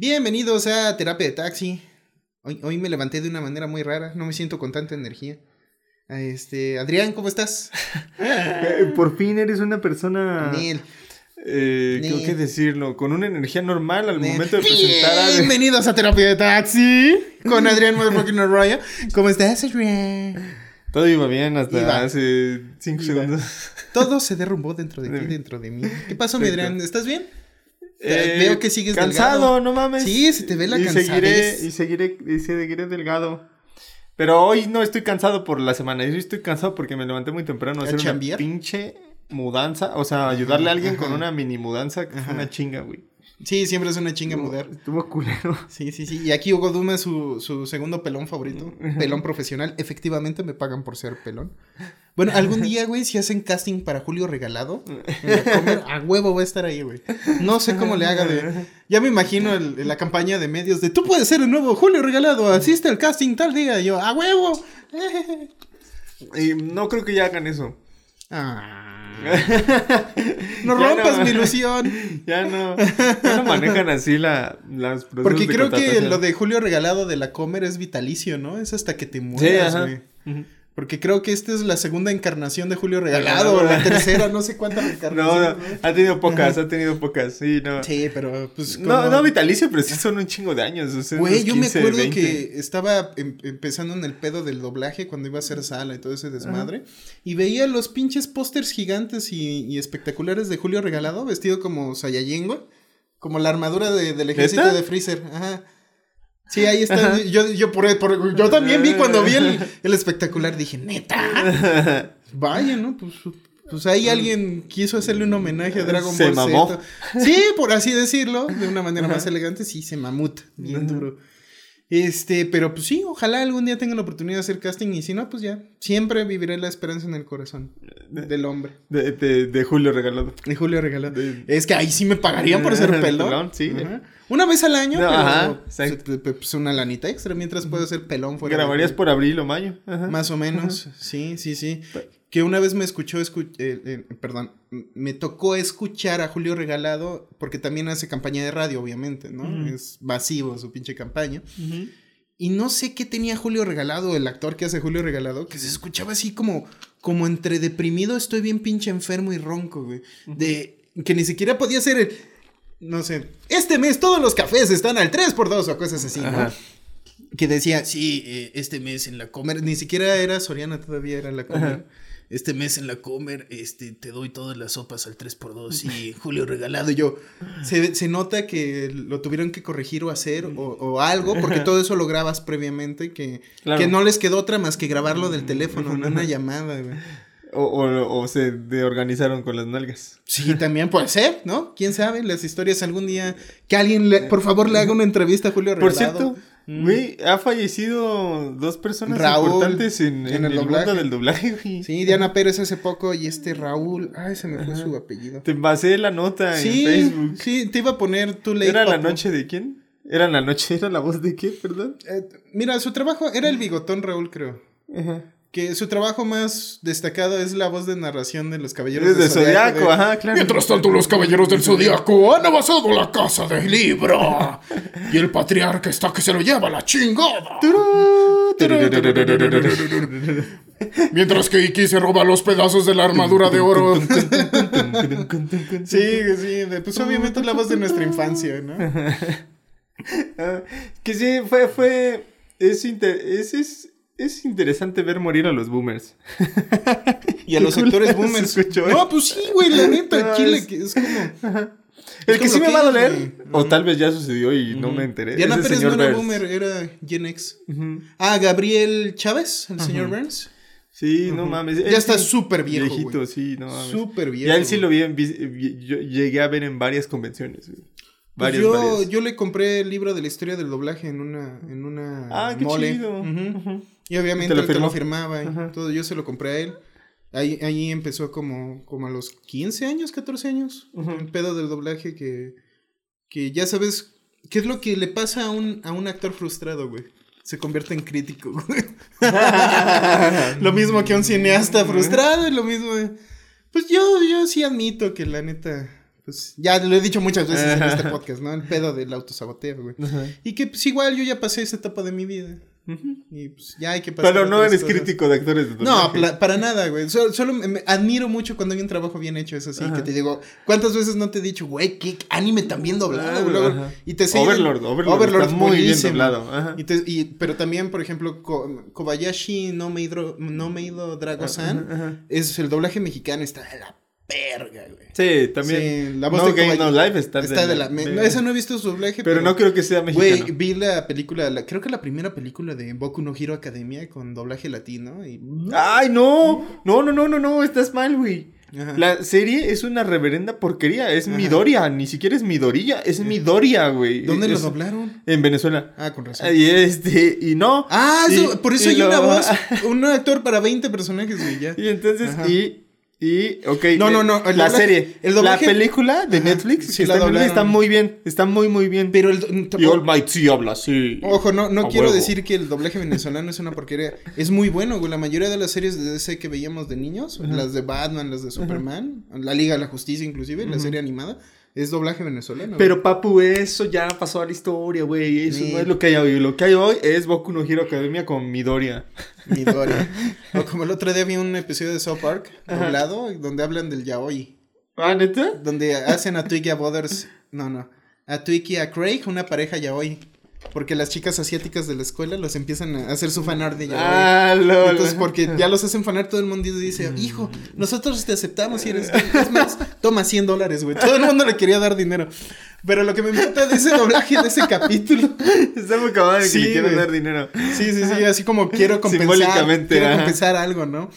Bienvenidos a Terapia de Taxi. Hoy, hoy me levanté de una manera muy rara, no me siento con tanta energía. Este, Adrián, ¿cómo estás? Eh, Por fin eres una persona. Neil. Eh, Nel. creo que decirlo, con una energía normal al Nel. momento de presentar a. Bienvenidos a Terapia de Taxi con Adrián Motherfucking Arroyo. ¿Cómo estás, Adrián? Todo iba bien hasta Iba. hace 5 Iba. segundos. Todo se derrumbó dentro de ti, dentro de mí. ¿Qué pasó, mi. Adrián? ¿Estás bien? Eh, Veo que sigues cansado, delgado. no mames. Sí, se te ve la y seguiré, y seguiré, y seguiré delgado. Pero hoy no estoy cansado por la semana. Hoy estoy cansado porque me levanté muy temprano a ¿A hacer una pinche mudanza. O sea, ayudarle a alguien con una mini mudanza que fue una chinga, güey. Sí, siempre es una chinga mudar. Estuvo culero. Sí, sí, sí. Y aquí Hugo Duma, su, su segundo pelón favorito. Pelón profesional. Efectivamente me pagan por ser pelón. Bueno, algún día, güey, si hacen casting para Julio Regalado, Comer, a huevo va a estar ahí, güey. No sé cómo le haga de... Ya me imagino el- la campaña de medios de, tú puedes ser el nuevo Julio Regalado, asiste al casting tal día. Y yo, a huevo. Y no creo que ya hagan eso. Ah. No rompas no. mi ilusión. Ya no, ya no manejan así la, las Porque creo que lo de Julio Regalado de la Comer es vitalicio, ¿no? Es hasta que te mueras, güey. Porque creo que esta es la segunda encarnación de Julio Regalado, o la tercera, no sé cuántas No, encarnaciones. no, ha tenido pocas, ha tenido pocas, sí, no. Sí, pero pues No, no vitalicio, pero sí son un chingo de años. o sea, Güey, yo me 15, acuerdo 20. que estaba em- empezando en el pedo del doblaje cuando iba a hacer sala y todo ese desmadre. Y veía los pinches pósters gigantes y, y espectaculares de Julio Regalado, vestido como Saiyajin, güey. Como la armadura de- del ejército de Freezer. Ajá. Sí, ahí está. Yo, yo, por, por- yo también vi cuando vi el, el espectacular, dije, neta. Vaya, ¿no? Pues, pues ahí alguien quiso hacerle un homenaje a Dragon Se Ball mamó. Z. Sí, por así decirlo, de una manera más elegante, sí, se mamut, bien duro. Este, pero pues sí, ojalá algún día tenga la oportunidad de hacer casting y si no, pues ya, siempre viviré la esperanza en el corazón del hombre. De, de, de Julio regalado. Y Julio regaló. De- Es que ahí sí me pagarían por ser pelón. Pelón, sí. Ajá. Una vez al año, No, pero ajá, pues, una lanita extra mientras puedo ser pelón fuera. de- Grabarías por abril o mayo. Ajá. Más o menos, sí, sí, sí. Que una vez me escuchó, escu- eh, eh, perdón, me tocó escuchar a Julio Regalado, porque también hace campaña de radio, obviamente, ¿no? Es masivo su pinche campaña. Y no sé qué tenía Julio Regalado, el actor que hace Julio Regalado, que se escuchaba así como, como entre deprimido, estoy bien pinche enfermo y ronco, güey. De que ni siquiera podía ser el, no sé, este mes todos los cafés están al 3x2 o cosas así. Que decía, sí, eh, este mes en la Comer, ni siquiera era Soriana, todavía era la Comer. Ajá. Este mes en la Comer, este, te doy todas las sopas al 3x2 y Julio regalado. Y yo, se, se nota que lo tuvieron que corregir o hacer o, o algo, porque todo eso lo grabas previamente, que, Claro. que no les quedó otra más que grabarlo del teléfono, en una llamada, güey. O, o, o se de organizaron con las nalgas. Sí, también puede ser, ¿no? ¿Quién sabe? Las historias algún día... Que alguien, le- por favor, le haga una entrevista a Julio Por Regalado. cierto, Mm. Güey, ha fallecido dos personas Raúl, importantes en, en en el el, doblaje. mundo del doblaje, güey. Sí, Diana Pérez hace poco y este Raúl, ay, se me fue su apellido. Te pasé la nota Sí, en Facebook. sí, te iba a poner tu ley. ¿Era la noche de quién? ¿Era la noche? ¿Era la voz de qué? Perdón. Eh, mira, su trabajo era el bigotón Raúl, creo. Ajá. Que su trabajo más destacado es la voz de narración de los caballeros Es de Zodiaco, de- ajá, claro. Mientras tanto, los caballeros del zodiaco han avanzado la casa de Libra. Y el patriarca está que se lo lleva a la chingada. Mientras que Iki se roba los pedazos de la armadura de oro. Sí, sí, de- pues obviamente es la voz de nuestra infancia, ¿no? Que sí, fue, fue, es, inter- es, es, es interesante ver morir a los boomers. Y a los actores boomers. escuchó, ¿eh? No, pues sí, güey, la neta, No, Chile, es- que es como. El Es que sí me va a doler, o tal vez ya sucedió y no me enteré. Diana es el Pérez no era Burns. boomer, era Gen X. Ah, Gabriel Chávez, el señor Burns. Sí, no mames. él Ya está sí, súper viejo, Viejito, sí, no mames. Súper viejo. Y a él sí lo vi en... Yo llegué a ver en varias convenciones. güey. Pues Varias, yo, varias. yo le compré el libro de la historia del doblaje en una, en una Ah, qué chido. Y obviamente ¿Te lo él te lo firmaba y todo. Yo se lo compré a él. Ahí, ahí empezó como, como a los 15 años, 14 años. Ujú. El pedo del doblaje que, que ya sabes, ¿qué es lo que le pasa a un, a un actor frustrado, güey? Se convierte en crítico, güey. lo mismo que a un cineasta frustrado y lo mismo. Pues yo, yo sí admito que la neta, pues ya lo he dicho muchas veces en este podcast, ¿no? El pedo del autosaboteo, güey. Y que pues igual yo ya pasé esa etapa de mi vida. Y pues ya hay que pasar. Pero no eres cosas. crítico de actores de No, doblaje. para nada, güey. Solo, solo me, me admiro mucho cuando hay un trabajo bien hecho, eso sí, Ajá. que te digo, ¿cuántas veces no te he dicho, güey, qué anime tan bien doblado? Ah, ajá. y te siguen- Overlord, Overlord está muy bien doblado, ajá. Y te- y- pero también, por ejemplo, Ko- Kobayashi no Meidro, no Meido Drago-san, ajá. es el doblaje mexicano está de la verga, güey. Sí, también. Sí, la voz no de Game No Life está, está de la... me- no, esa no he visto su doblaje, Pero no creo que sea mexicano. Güey, vi la película, la- creo que la primera película de Boku no Hero Academia con doblaje latino y... Ay, no. No, no, no, no, no. Estás mal, güey. Ajá. La serie es una reverenda porquería. Es Midoriya. Ni siquiera es Midoriya. Es Midoriya, güey. ¿Dónde lo Es- doblaron? En Venezuela. Ah, con razón. Y este, y no. Ah, y- eso- por eso hay lo- una voz, un actor para 20 personajes, güey, ya. Y entonces, Ajá. y, y, ok. No, eh, no, no, el la doblaje- serie. el doblaje- La película de Ajá, Netflix sí que la está, está muy bien. Está muy, muy bien. Pero el... y All Might sí habla así. Ojo, no, no quiero huevo. decir que el doblaje venezolano es una porquería. Es muy bueno, güey. La mayoría de las series de DC que veíamos de niños, las de Batman, las de Superman, la Liga de la Justicia inclusive, la serie animada, es doblaje venezolano. Pero papu, eso ya pasó a la historia, güey. Eso Sí. no es lo que hay hoy. Lo que hay hoy es Boku no Hero Academia con Midoriya. Midoriya. o como el otro día vi un episodio de South Park doblado donde hablan del yaoi. ¿Ah, neta? Donde hacen a Twig y a Butters. No, no. A Twig y a Craig, una pareja yaoi. Porque las chicas asiáticas de la escuela los empiezan a hacer su fanart de yaoi. Ah, lol. Entonces, porque ya los hacen fanart, todo el mundo dice, hijo, nosotros te aceptamos si eres. Es más, toma 100 dólares, güey. Todo el mundo le quería dar dinero. Pero lo que me importa de ese doblaje, de ese capítulo. Está muy cabrón que Sí, le quieran güey. dar dinero. Sí, sí, sí, así como quiero compensar. Simbólicamente, Quiero ajá. compensar algo, ¿no?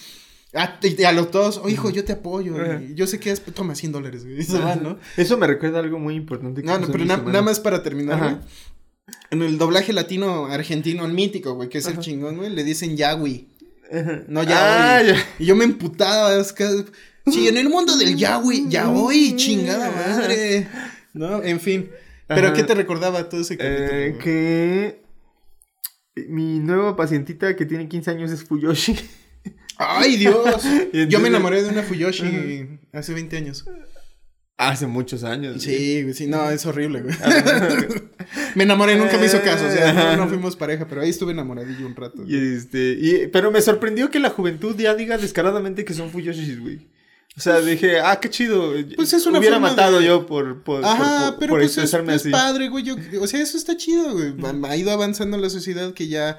A, y a los dos, oh, hijo, yo te apoyo. Ajá. y yo sé que es, toma 100 dólares, güey. Y se van, ¿no? Eso me recuerda algo muy importante. que No, no, pero na- nada más para terminar, Ajá. güey. En el doblaje latino argentino, el mítico, güey, que es el chingón, güey, le dicen Yahweh. No, ya, Ah. Y yo me emputaba. Es que, sí, en el mundo del Yahweh, Yahweh, chingada madre. ¿No? En fin. ¿Pero Ajá. qué te recordaba todo ese capítulo? Eh, güey? que mi nueva pacientita que tiene 15 años es Fuyoshi. ¡Ay, Dios! Yo me enamoré de una Fuyoshi hace 20 años. Hace muchos años. Sí, güey, sí, no, es horrible, güey. me enamoré, nunca me hizo caso. O sea, no, no fuimos pareja, pero ahí estuve enamoradillo un rato. Y este, y, pero me sorprendió que la juventud ya diga descaradamente que son Fuyoshis, güey. O sea, dije, ah, qué chido. Pues es una Hubiera matado de- yo por, por, Ajá, por- por- pero por pues es, expresarme es así. padre, güey. yo- o sea, eso está chido, güey. Ha ido avanzando la sociedad que ya.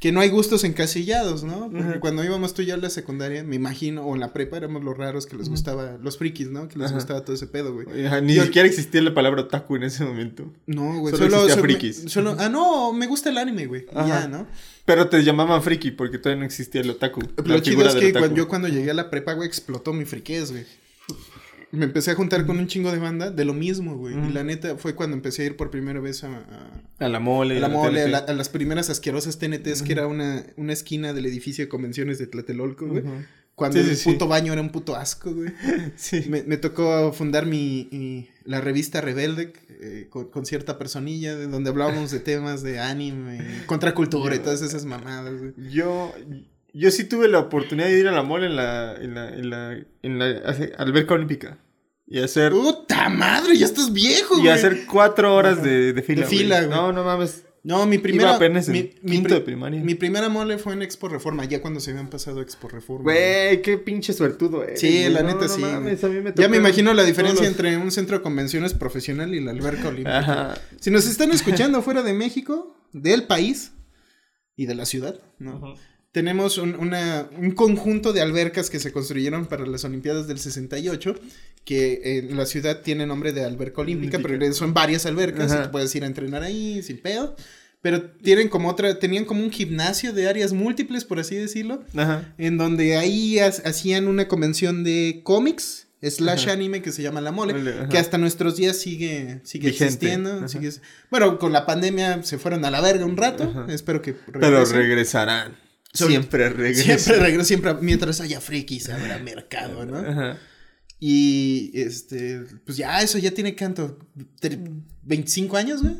Que no hay gustos encasillados, ¿no? Porque cuando íbamos tú y yo a la secundaria, me imagino, o en la prepa éramos los raros que les gustaba, los frikis, ¿no? Que les Ajá. gustaba todo ese pedo, güey. Ni Yo- siquiera existía la palabra otaku en ese momento. No, güey. Solo Solo, existía solo- frikis. solo- ah, no, me gusta el anime, güey. Ya, ¿no? Pero te llamaban friki porque todavía no existía el otaku. Lo chido es que cuando, yo cuando llegué a la prepa, güey, explotó mi friquez, güey. Me empecé a juntar con un chingo de banda de lo mismo, güey. Y la neta fue cuando empecé a ir por primera vez a, a- A la mole. a la mole, a, TNT. la- a las primeras asquerosas TNTs, que era una, una esquina del edificio de convenciones de Tlatelolco, güey. Cuando Sí, el sí, sí. puto baño era un puto asco, güey. Sí. Me, me tocó fundar mi, mi- la revista Rebelde eh, con, con cierta personilla, de donde hablábamos de temas de anime, contracultura y todas esas mamadas, güey. Yo, yo sí tuve la oportunidad de ir a la mole en la, en la, en la, en la alberca olímpica. Y hacer, ¡Puta madre! Ya estás viejo, y güey. hacer cuatro horas de, de fila. De fila, güey. No, no mames. No, mi primera. Iba apenas en mi, mi quinto pri- de primaria. Mi primera mole fue en Expo Reforma, ya cuando se habían pasado Expo Reforma. Güey, qué pinche suertudo eres, Sí, la neta sí. mames, a mí me ya me tocaron imagino la diferencia los- entre un centro de convenciones profesional y la alberca olímpica. Ajá. Si nos están escuchando fuera de México, del país y de la ciudad, ¿no? Tenemos un, una- un conjunto de albercas que se construyeron para las Olimpiadas del 68, que en la ciudad tiene nombre de alberca olímpica, Olímpica. pero son varias albercas, y tú puedes ir a entrenar ahí sin pedo. Pero tienen como otra, tenían como un gimnasio de áreas múltiples, por así decirlo, Ajá. en donde ahí ha- hacían una convención de cómics slash Ajá. anime que se llama La Mole, que hasta nuestros días sigue, sigue Vigente, existiendo. sigue- bueno, con la pandemia se fueron a la verga un rato, Ajá. espero que Pero regresarán. Sobre- Siempre regresan. Siempre regreso, siempre, mientras haya frikis habrá mercado, ¿no? Ajá. Y, este, pues ya, eso ya tiene canto, tre- 25 años, güey,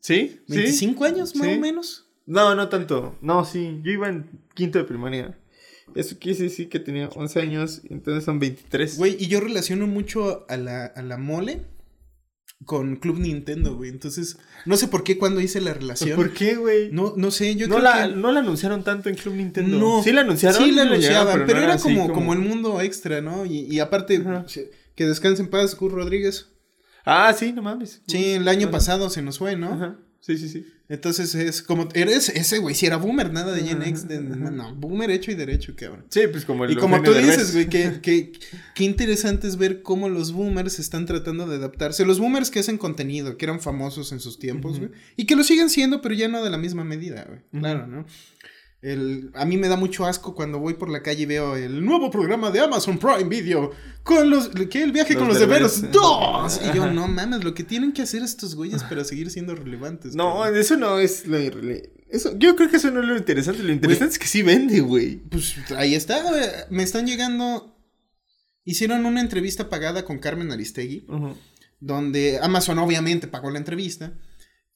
¿Sí? ¿Sí? 25 años más Sí. o menos. No, no tanto. No, sí. Yo iba en quinto de primaria. Eso quiere decir que tenía 11 años, entonces son 23. Güey, y yo relaciono mucho a la, a la mole con Club Nintendo, güey. Entonces, no sé por qué cuando hice la relación. ¿Por qué, güey? No, no sé, yo no, creo la, que... no la anunciaron tanto en Club Nintendo. No. Sí la anunciaron. Sí la anunciaban, pero, no era como, como... el mundo extra, ¿no? Y, y aparte, Ajá. que descanse en paz, Gus Rodríguez. Ah, sí, no mames. Sí, el año Ajá. pasado se nos fue, ¿no? Ajá. Sí, sí, sí. Entonces es como, eres ese güey, si era boomer, nada de Gen X, de- no, boomer hecho y derecho, cabrón. Sí, pues como el Y como tú dices, güey, que, que, qué interesante es ver cómo los boomers están tratando de adaptarse. Los boomers que hacen contenido, que eran famosos en sus tiempos, güey. Y que lo siguen siendo, pero ya no de la misma medida, güey. Claro, ¿no? El, a mí me da mucho asco cuando voy por la calle y veo el nuevo programa de Amazon Prime Video con los... ¿Qué? El viaje Los con los deberes 2. Y yo, no mames, lo que tienen que hacer estos güeyes para seguir siendo relevantes. No, cabrón. eso no es lo eso Yo creo que eso no es lo interesante. Lo interesante es que sí vende, güey. Pues ahí está. Me están llegando... Hicieron una entrevista pagada con Carmen Aristegui. Donde Amazon obviamente pagó la entrevista.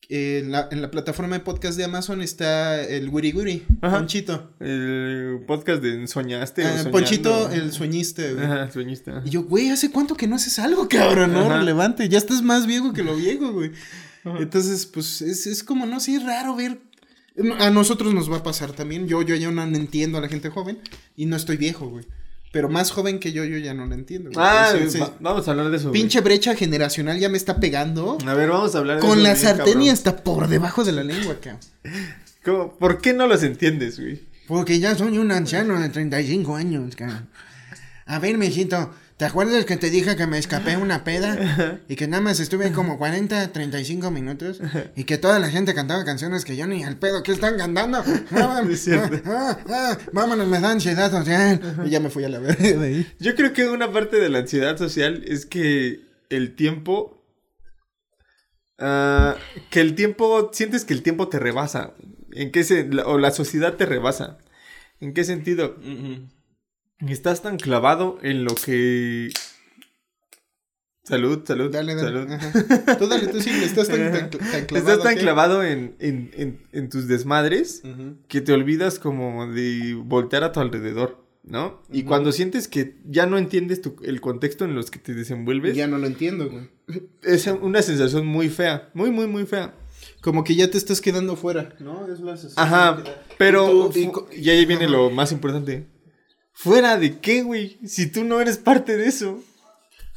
En la, en la plataforma de podcast de Amazon está el Wiri Wiri, Ajá. Ponchito. El podcast de Soñaste. o Ah, Soñando. Ponchito, el sueñista, güey. Ajá, soñista. Y yo, güey, ¿hace cuánto que no haces algo, cabrón? No, Ajá. relevante. Ya estás más viejo que lo viejo, güey. Ajá. Entonces, pues, es, es como, no sé, es raro ver. A nosotros nos va a pasar también. Yo, yo ya no entiendo a la gente joven. Y no estoy viejo, güey. Pero más joven que yo, yo ya no la entiendo. güey. Ah, Entonces, va- vamos a hablar de eso. güey. pinche brecha generacional ya me está pegando. A ver, vamos a hablar de Con eso la bien, sartén y hasta por debajo de la lengua, cabrón. ¿Cómo? ¿Por qué no los entiendes, güey? Porque ya soy un anciano de 35 años, cabrón. A ver, mijito, ¿te acuerdas que te dije que me escapé una peda? Y que nada más estuve como 40, 35 minutos. Y que toda la gente cantaba canciones que yo ni al pedo, ¿qué están cantando? Ah, Es ah, ah, vámonos, me da ansiedad social. Y ya me fui a la verga de ahí. Yo creo que una parte de la ansiedad social es que el tiempo. ah, que el tiempo. Sientes que el tiempo te rebasa. ¿En qué se, o la sociedad te rebasa? ¿En qué sentido? Estás tan clavado en lo que. Salud, salud. Dale, dale. salud. Ajá. Tú dale, tú sí, estás tan, tan, tan clavado. Estás tan ¿qué? clavado en, en, en, en tus desmadres que te olvidas como de voltear a tu alrededor, ¿no? Y cuando sientes que ya no entiendes tu- el contexto en los que te desenvuelves, Ya no lo entiendo, güey. es una sensación muy fea, muy, muy, muy fea. Como que ya te estás quedando fuera, ¿no? Es la sensación Ajá, pero Y tú- y fu- co- y ahí viene Ajá. lo más importante. ¿Fuera de qué, güey? Si tú no eres parte de eso.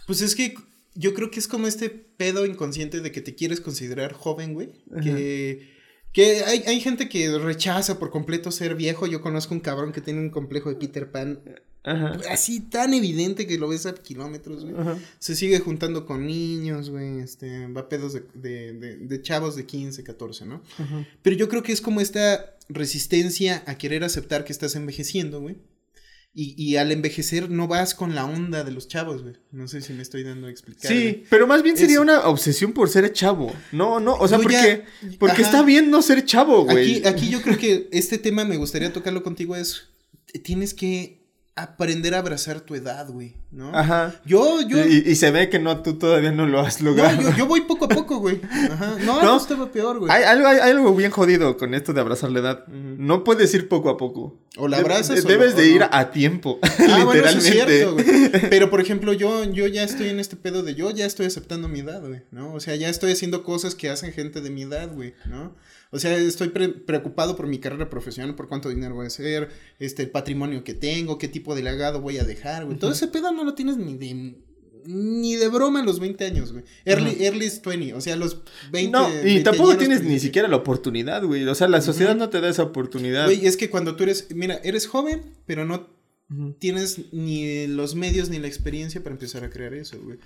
Pues es que yo creo que es como este pedo inconsciente de que te quieres considerar joven, güey. Que, que hay, hay gente que rechaza por completo ser viejo. Yo conozco un cabrón que tiene un complejo de Peter Pan Ajá. así tan evidente que lo ves a kilómetros, güey. Ajá. Se sigue juntando con niños, güey. Este, va a pedos de, de, de, de chavos de 15, 14, ¿no? Ajá. Pero yo creo que es como esta resistencia a querer aceptar que estás envejeciendo, güey. Y, y al envejecer no vas con la onda de los chavos, güey. No sé si me estoy dando a explicar. güey. Sí, pero más bien sería Es- una obsesión por ser chavo. No, no, o sea, porque, ya- porque está bien no ser chavo, güey. Aquí, aquí yo creo que este tema me gustaría tocarlo contigo es, tienes que aprender a abrazar tu edad, güey, ¿no? Ajá. Yo, yo, Y, y se ve que no, tú todavía no lo has no, logrado. yo, yo voy poco a poco, güey. Ajá. No, No. estaba peor, güey. Hay, algo, hay, hay algo bien jodido con esto de abrazar la edad. No puedes ir poco a poco. O la abrazas de- Debes de o ir no. a tiempo. Ah, bueno, eso es literalmente. cierto, güey. Pero, por ejemplo, yo, yo ya estoy en este pedo de yo ya estoy aceptando mi edad, güey, ¿no? O sea, ya estoy haciendo cosas que hacen gente de mi edad, güey, ¿no? O sea, estoy pre- preocupado por mi carrera profesional, por cuánto dinero voy a hacer, este, el patrimonio que tengo, qué tipo de legado voy a dejar, güey. Todo ese pedo no lo tienes ni de, ni de broma los 20 años, güey. Early, early is 20, o sea, los 20 no, y 20 tampoco tienes ni siquiera la oportunidad, güey. O sea, la sociedad no te da esa oportunidad. Güey, es que cuando tú eres, mira, eres joven, pero no tienes ni los medios ni la experiencia para empezar a crear eso, güey.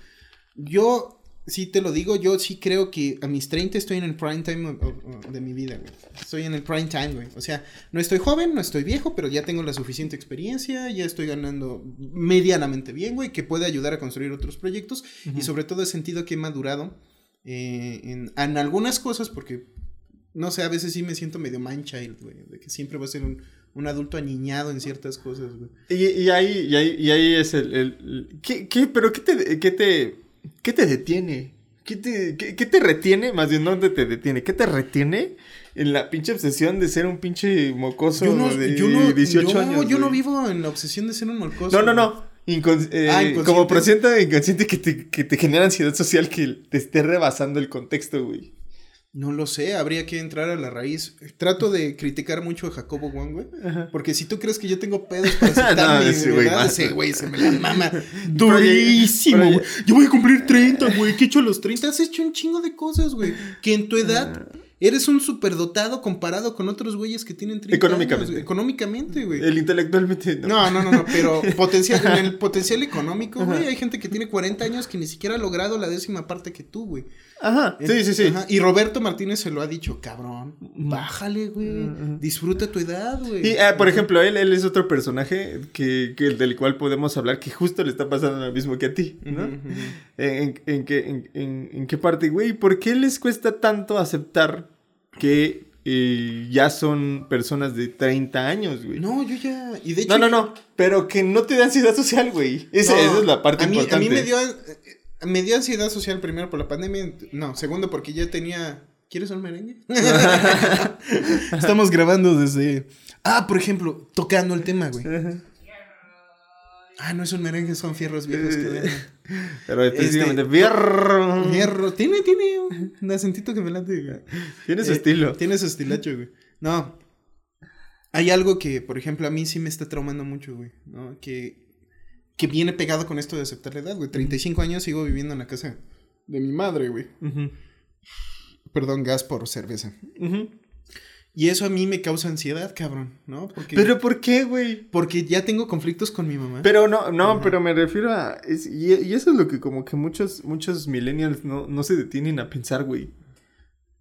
Yo, sí te lo digo, yo sí creo que a mis 30 estoy en el prime time de mi vida, güey. Estoy en el prime time, güey. O sea, no estoy joven, no estoy viejo, pero ya tengo la suficiente experiencia, ya estoy ganando medianamente bien, güey, que puede ayudar a construir otros proyectos. Y sobre todo he sentido que he madurado eh, en, en algunas cosas porque... No sé, a veces sí me siento medio mind child, güey. De que siempre voy a ser un, un adulto aniñado en ciertas cosas, güey. Y, y ahí, y ahí, y ahí es el... el- el- ¿qué, qué, pero qué te, qué te, qué te detiene? ¿Qué te, qué, qué te retiene? Más bien, ¿dónde te detiene? ¿Qué te retiene en la pinche obsesión de ser un pinche mocoso Yo no, de yo no, 18 yo, años? yo no vivo en la obsesión de ser un morcoso. No, no, no. Incon- eh, Ah, como procento de inconsciente que te, que te genera ansiedad social que te esté rebasando el contexto, güey. No lo sé, habría que entrar a la raíz. Trato de criticar mucho a Jacobo Wong, güey. Porque si tú crees que yo tengo pedos para aceptar No, mi ese güey ese güey se me la mama durísimo, güey. Yo voy a cumplir 30, güey. ¿Qué he hecho a los 30? Has hecho un chingo de cosas, güey. Que en tu edad eres un superdotado comparado con otros güeyes que tienen 30 Económicamente. años. Económicamente, güey. El intelectualmente. No. No, no, no, no, pero potencial, en el potencial económico, güey, hay gente que tiene 40 años que ni siquiera ha logrado la décima parte que tú, güey. Ajá. Sí, sí, sí. Ajá, Y Roberto Martínez se lo ha dicho, cabrón, bájale, güey, disfruta tu edad, güey. Y, ah, por ejemplo, él, él es otro personaje que, que del cual podemos hablar que justo le está pasando lo mismo que a ti, ¿no? ¿En, en, qué, en, en- en qué parte, güey? ¿Por qué les cuesta tanto aceptar que eh, ya son personas de 30 años, güey? No, yo ya, y de hecho... No, no, no, pero que no te da ansiedad social, güey. Esa, No, esa es la parte a mí, importante. A mí me dio, eh, me dio ansiedad social primero por la pandemia, no, segundo porque ya tenía... ¿Quieres un merengue? Estamos grabando desde... Ah, por ejemplo, tocando el tema, güey. Ah, no es un merengue, son fierros viejos que. Pero específicamente, Este, fierro. Fierro. Tiene, tiene un acentito que me late, güey. Tiene su Eh, estilo. Tiene su estilacho, güey. No. Hay algo que, por ejemplo, a mí sí me está traumando mucho, güey. ¿no? Que, que viene pegado con esto de aceptar la edad, güey. 35 años sigo viviendo en la casa de mi madre, güey. Perdón, gas por cerveza. Y eso a mí me causa ansiedad, cabrón, ¿no? Porque, Pero ¿por qué, güey? porque ya tengo conflictos con mi mamá. Pero no, no, pero me refiero a... es- y, y eso es lo que como que muchos, muchos millennials no, no se detienen a pensar, güey.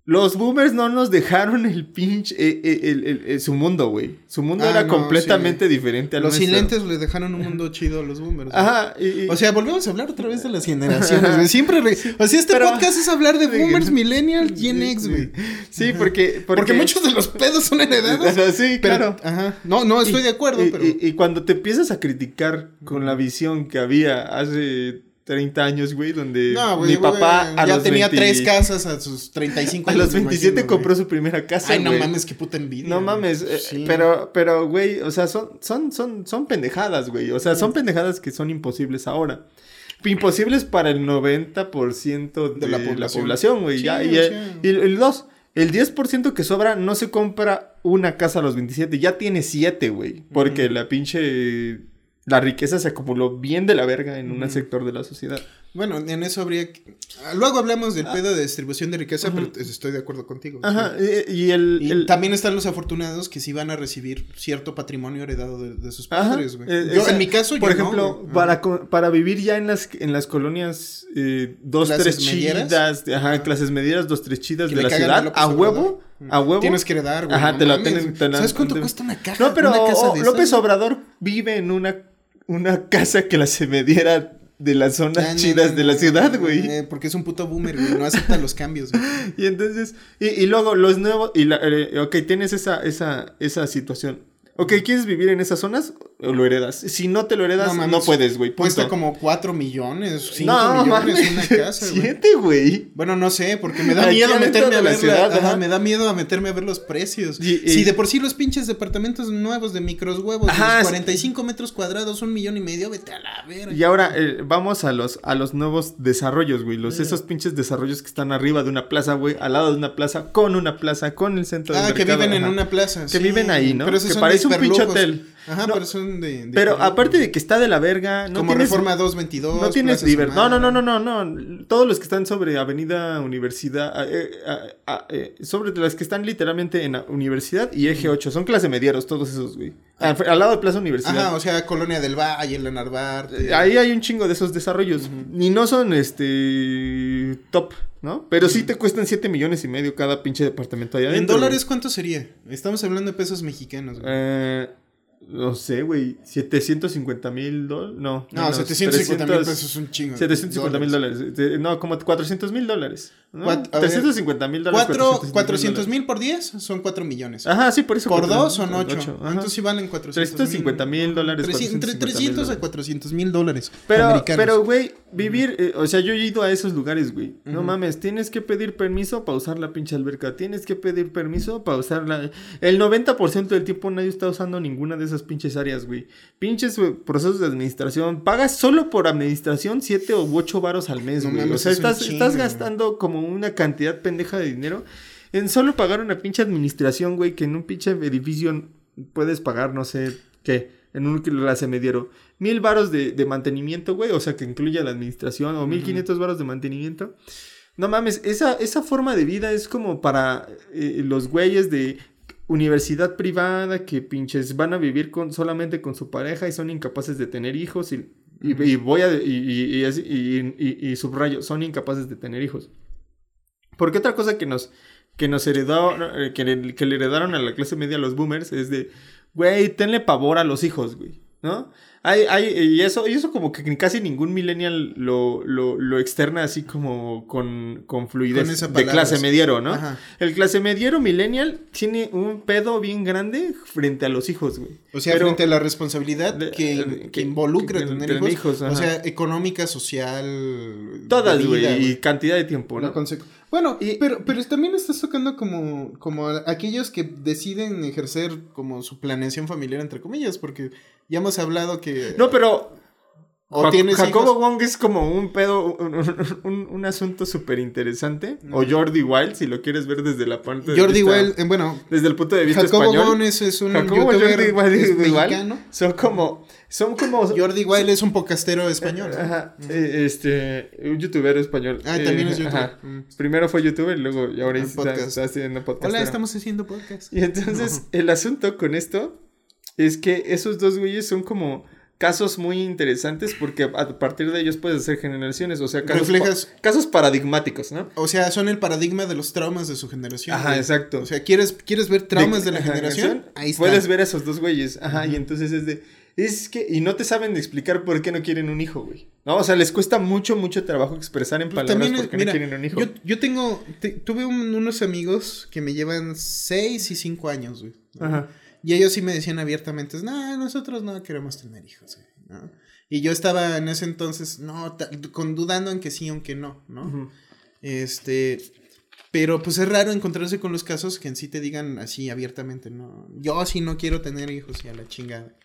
Los boomers no nos dejaron el pinche... eh, eh, el- el- el- su mundo, güey. Su mundo Ah, era no, completamente diferente al Los nuestro. silentes le dejaron un mundo chido a los boomers. Ajá. y- y- O sea, volvemos a hablar otra vez de las generaciones, güey. Siempre. re- O sea, este Pero- podcast es hablar de boomers, millennials, Gen X, güey. Sí, porque... Porque, muchos de los pedos son heredados. sí, Pero, claro. Ajá. No, no estoy Y- de acuerdo, pero. y cuando te empiezas a criticar con la visión que había hace 30 años, güey, donde no, güey. mi güey, papá a ya los tenía 20 tres casas a sus 35 A años. los me 27 imagino, compró güey. su primera casa, Ay, no güey. mames, qué puta envidia. No güey. mames, eh, Sí. pero, pero, güey, o sea, son, son, son, son pendejadas, güey. O sea, son pendejadas que son imposibles ahora. Imposibles para el 90% de, De la la población. población, güey. Sí, ya, o y, el- y el, el dos, el 10% que sobra no se compra una casa a los 27, ya tiene 7, güey. Porque la pinche... La riqueza se acumuló bien de la verga en un sector de la sociedad. Bueno, en eso habría que... ah, Luego hablamos del pedo de distribución de riqueza, pero estoy de acuerdo contigo. Ajá, sí. y, el... Y el- también están los afortunados que sí van a recibir cierto patrimonio heredado de, de sus padres, güey. eh, en mi caso, por yo no, ejemplo. Ajá. para, para vivir ya en las, en las colonias eh, dos, ¿Clases tres medieras? chidas, ajá, clases medidas, dos, tres chidas Que de la a ciudad, a huevo, a huevo. Tienes que heredar, güey. Ajá, no te la mames. tienen- te ¿Sabes cuánto te- cuesta una caja? No, pero una casa de López esas? Obrador vive en una, una casa que la se mediera de las zonas Ah, no, chidas no, de la ciudad, güey. porque es un puto boomer, güey. No acepta los cambios, güey. Y entonces, y, y luego los nuevos, y la, eh, ok, tienes esa, esa, esa situación. Ok, ¿quieres vivir en esas zonas? Lo heredas. Si no te lo heredas, no, mames, puedes, güey. Cuesta como 4 millones, 5 no, millones mames, una casa, güey. Siete, güey. Bueno, no sé, porque me da Aquí miedo meterme de a la ver ciudad, la- ajá, ajá. me da miedo a meterme a ver los precios. Y- y- Si de por sí los pinches departamentos nuevos de micros huevos, Ajá, de es- 45 metros cuadrados, un millón y medio, vete a la verga. Y ahora eh, vamos a los, a los nuevos desarrollos, güey. Los, esos pinches desarrollos que están arriba de una plaza, güey. Al lado de una plaza, con una plaza, con el centro Ah, del que mercado, viven en una plaza. Que sí. viven ahí, ¿no? Pero Que parece un pinche hotel. Ajá, No, pero son de. de Pero aparte de que está de la verga, no Como tienes... Reforma 222. No tienes Plaza liber- No, no, no, no, no, no. Todos los que están sobre Avenida Universidad, eh, eh, sobre las que están literalmente en Universidad y Eje 8, son clase medieros todos esos, güey. Al, al lado de Plaza Universidad. Ajá, o sea, Colonia del Valle, la Narvarte. Eh, Ahí hay un chingo de esos desarrollos. Y no son este top, ¿no? Pero sí te cuestan 7 millones y medio cada pinche departamento allá ¿En adentro. dólares cuánto sería? Estamos hablando de pesos mexicanos. güey. Eh, No sé, güey. 750 mil dólares. No, No, menos, 750 mil 300, pesos es un chingo. 750 mil dólares. Eh, No, como 400 mil dólares. ¿No? Cuat- a ver, 350 mil dólares. Cuatro, 400 400 mil por 10 son 4 millones. Ajá, sí, por eso. por 2 400, son 8. ocho, ajá. Entonces sí valen 400 350 mil dólares. Entre 450 300 a dólares. 400 mil dólares. Pero, americanos. pero, güey, vivir, eh, o sea, yo he ido a esos lugares, güey. No mames, tienes que pedir permiso para usar la pinche alberca. Tienes que pedir permiso para usar la... El 90% del tiempo nadie está usando ninguna de esas pinches áreas, güey. Pinches güey, procesos de administración. Pagas solo por administración 7 u 8 varos al mes, güey. o sea, estás, estás gastando como una cantidad pendeja de dinero en solo pagar una pinche administración, güey, que en un pinche edificio puedes pagar, no sé, ¿qué? En un clase mediero. Mil varos de, de mantenimiento, güey. O sea, que incluya la administración. O mil quinientos varos de mantenimiento. No mames, esa, esa forma de vida es como para eh, los güeyes de universidad privada que pinches van a vivir con, solamente con su pareja y son incapaces de tener hijos. Y, y- y voy a. Y subrayo, son incapaces de tener hijos. Porque otra cosa que nos, que nos heredó, eh, que, le, que le heredaron a la clase media los boomers es de, güey, tenle pavor a los hijos, güey, ¿no? Hay, hay, y eso, y eso como que casi ningún millennial lo, lo, lo externa así como con, con fluidez Con esa de clase mediero, ¿no? Ajá. El clase mediero millennial tiene un pedo bien grande frente a los hijos, güey. O sea, Pero- frente a la responsabilidad de- que, que- involucra que- tener tener hijos. hijos, o sea, económica, social. Todas, güey, y cantidad de tiempo, ¿no? Bueno, Y- pero, pero también estás tocando como, como aquellos que deciden ejercer como su planeación familiar, entre comillas, porque ya hemos hablado que... No, pero O Ja- tienes Jacobo hijos- Wong es como un pedo, un, un- un- un asunto súper interesante. O. Jordi Wild, si lo quieres ver desde la parte de Jordi vista- Well, eh, bueno, Desde el punto de vista Jacobo español. Wong es, es un Jacobo youtuber Jordi Wild mexicano. Son como, son como... Jordi Wild es un podcastero español. Ajá, eh, este, un youtuber español. Ah, también Eh, es youtuber. ajá. Mm. Primero fue youtuber y luego y ahora está haciendo podcast. Hola, estamos haciendo podcast. Y entonces, el asunto con esto es que esos dos güeyes son como casos muy interesantes porque a partir de ellos puedes hacer generaciones, o sea, casos, Reflejas- pa- casos paradigmáticos, ¿no? O sea, son el paradigma de los traumas de su generación. Ajá, güey. exacto. O sea, ¿quieres, ¿quieres ver traumas de, la generación? Ahí está. Puedes ver a esos dos güeyes, ajá, y entonces es de... Es que, y no te saben explicar por qué no quieren un hijo, güey. No, o sea, les cuesta mucho, mucho trabajo expresar en Pues palabras también por qué mira, no quieren un hijo. Yo, yo tengo, te- tuve un- unos amigos que me llevan 6 y 5 años, güey. Ajá. Y ellos sí me decían abiertamente, no, nosotros no queremos tener hijos, güey, ¿no? Y yo estaba en ese entonces, no, con dudando en que sí, aunque no, ¿no? Este, pero pues es raro encontrarse con los casos que en sí te digan así abiertamente, no, yo sí no quiero tener hijos y a la chingada.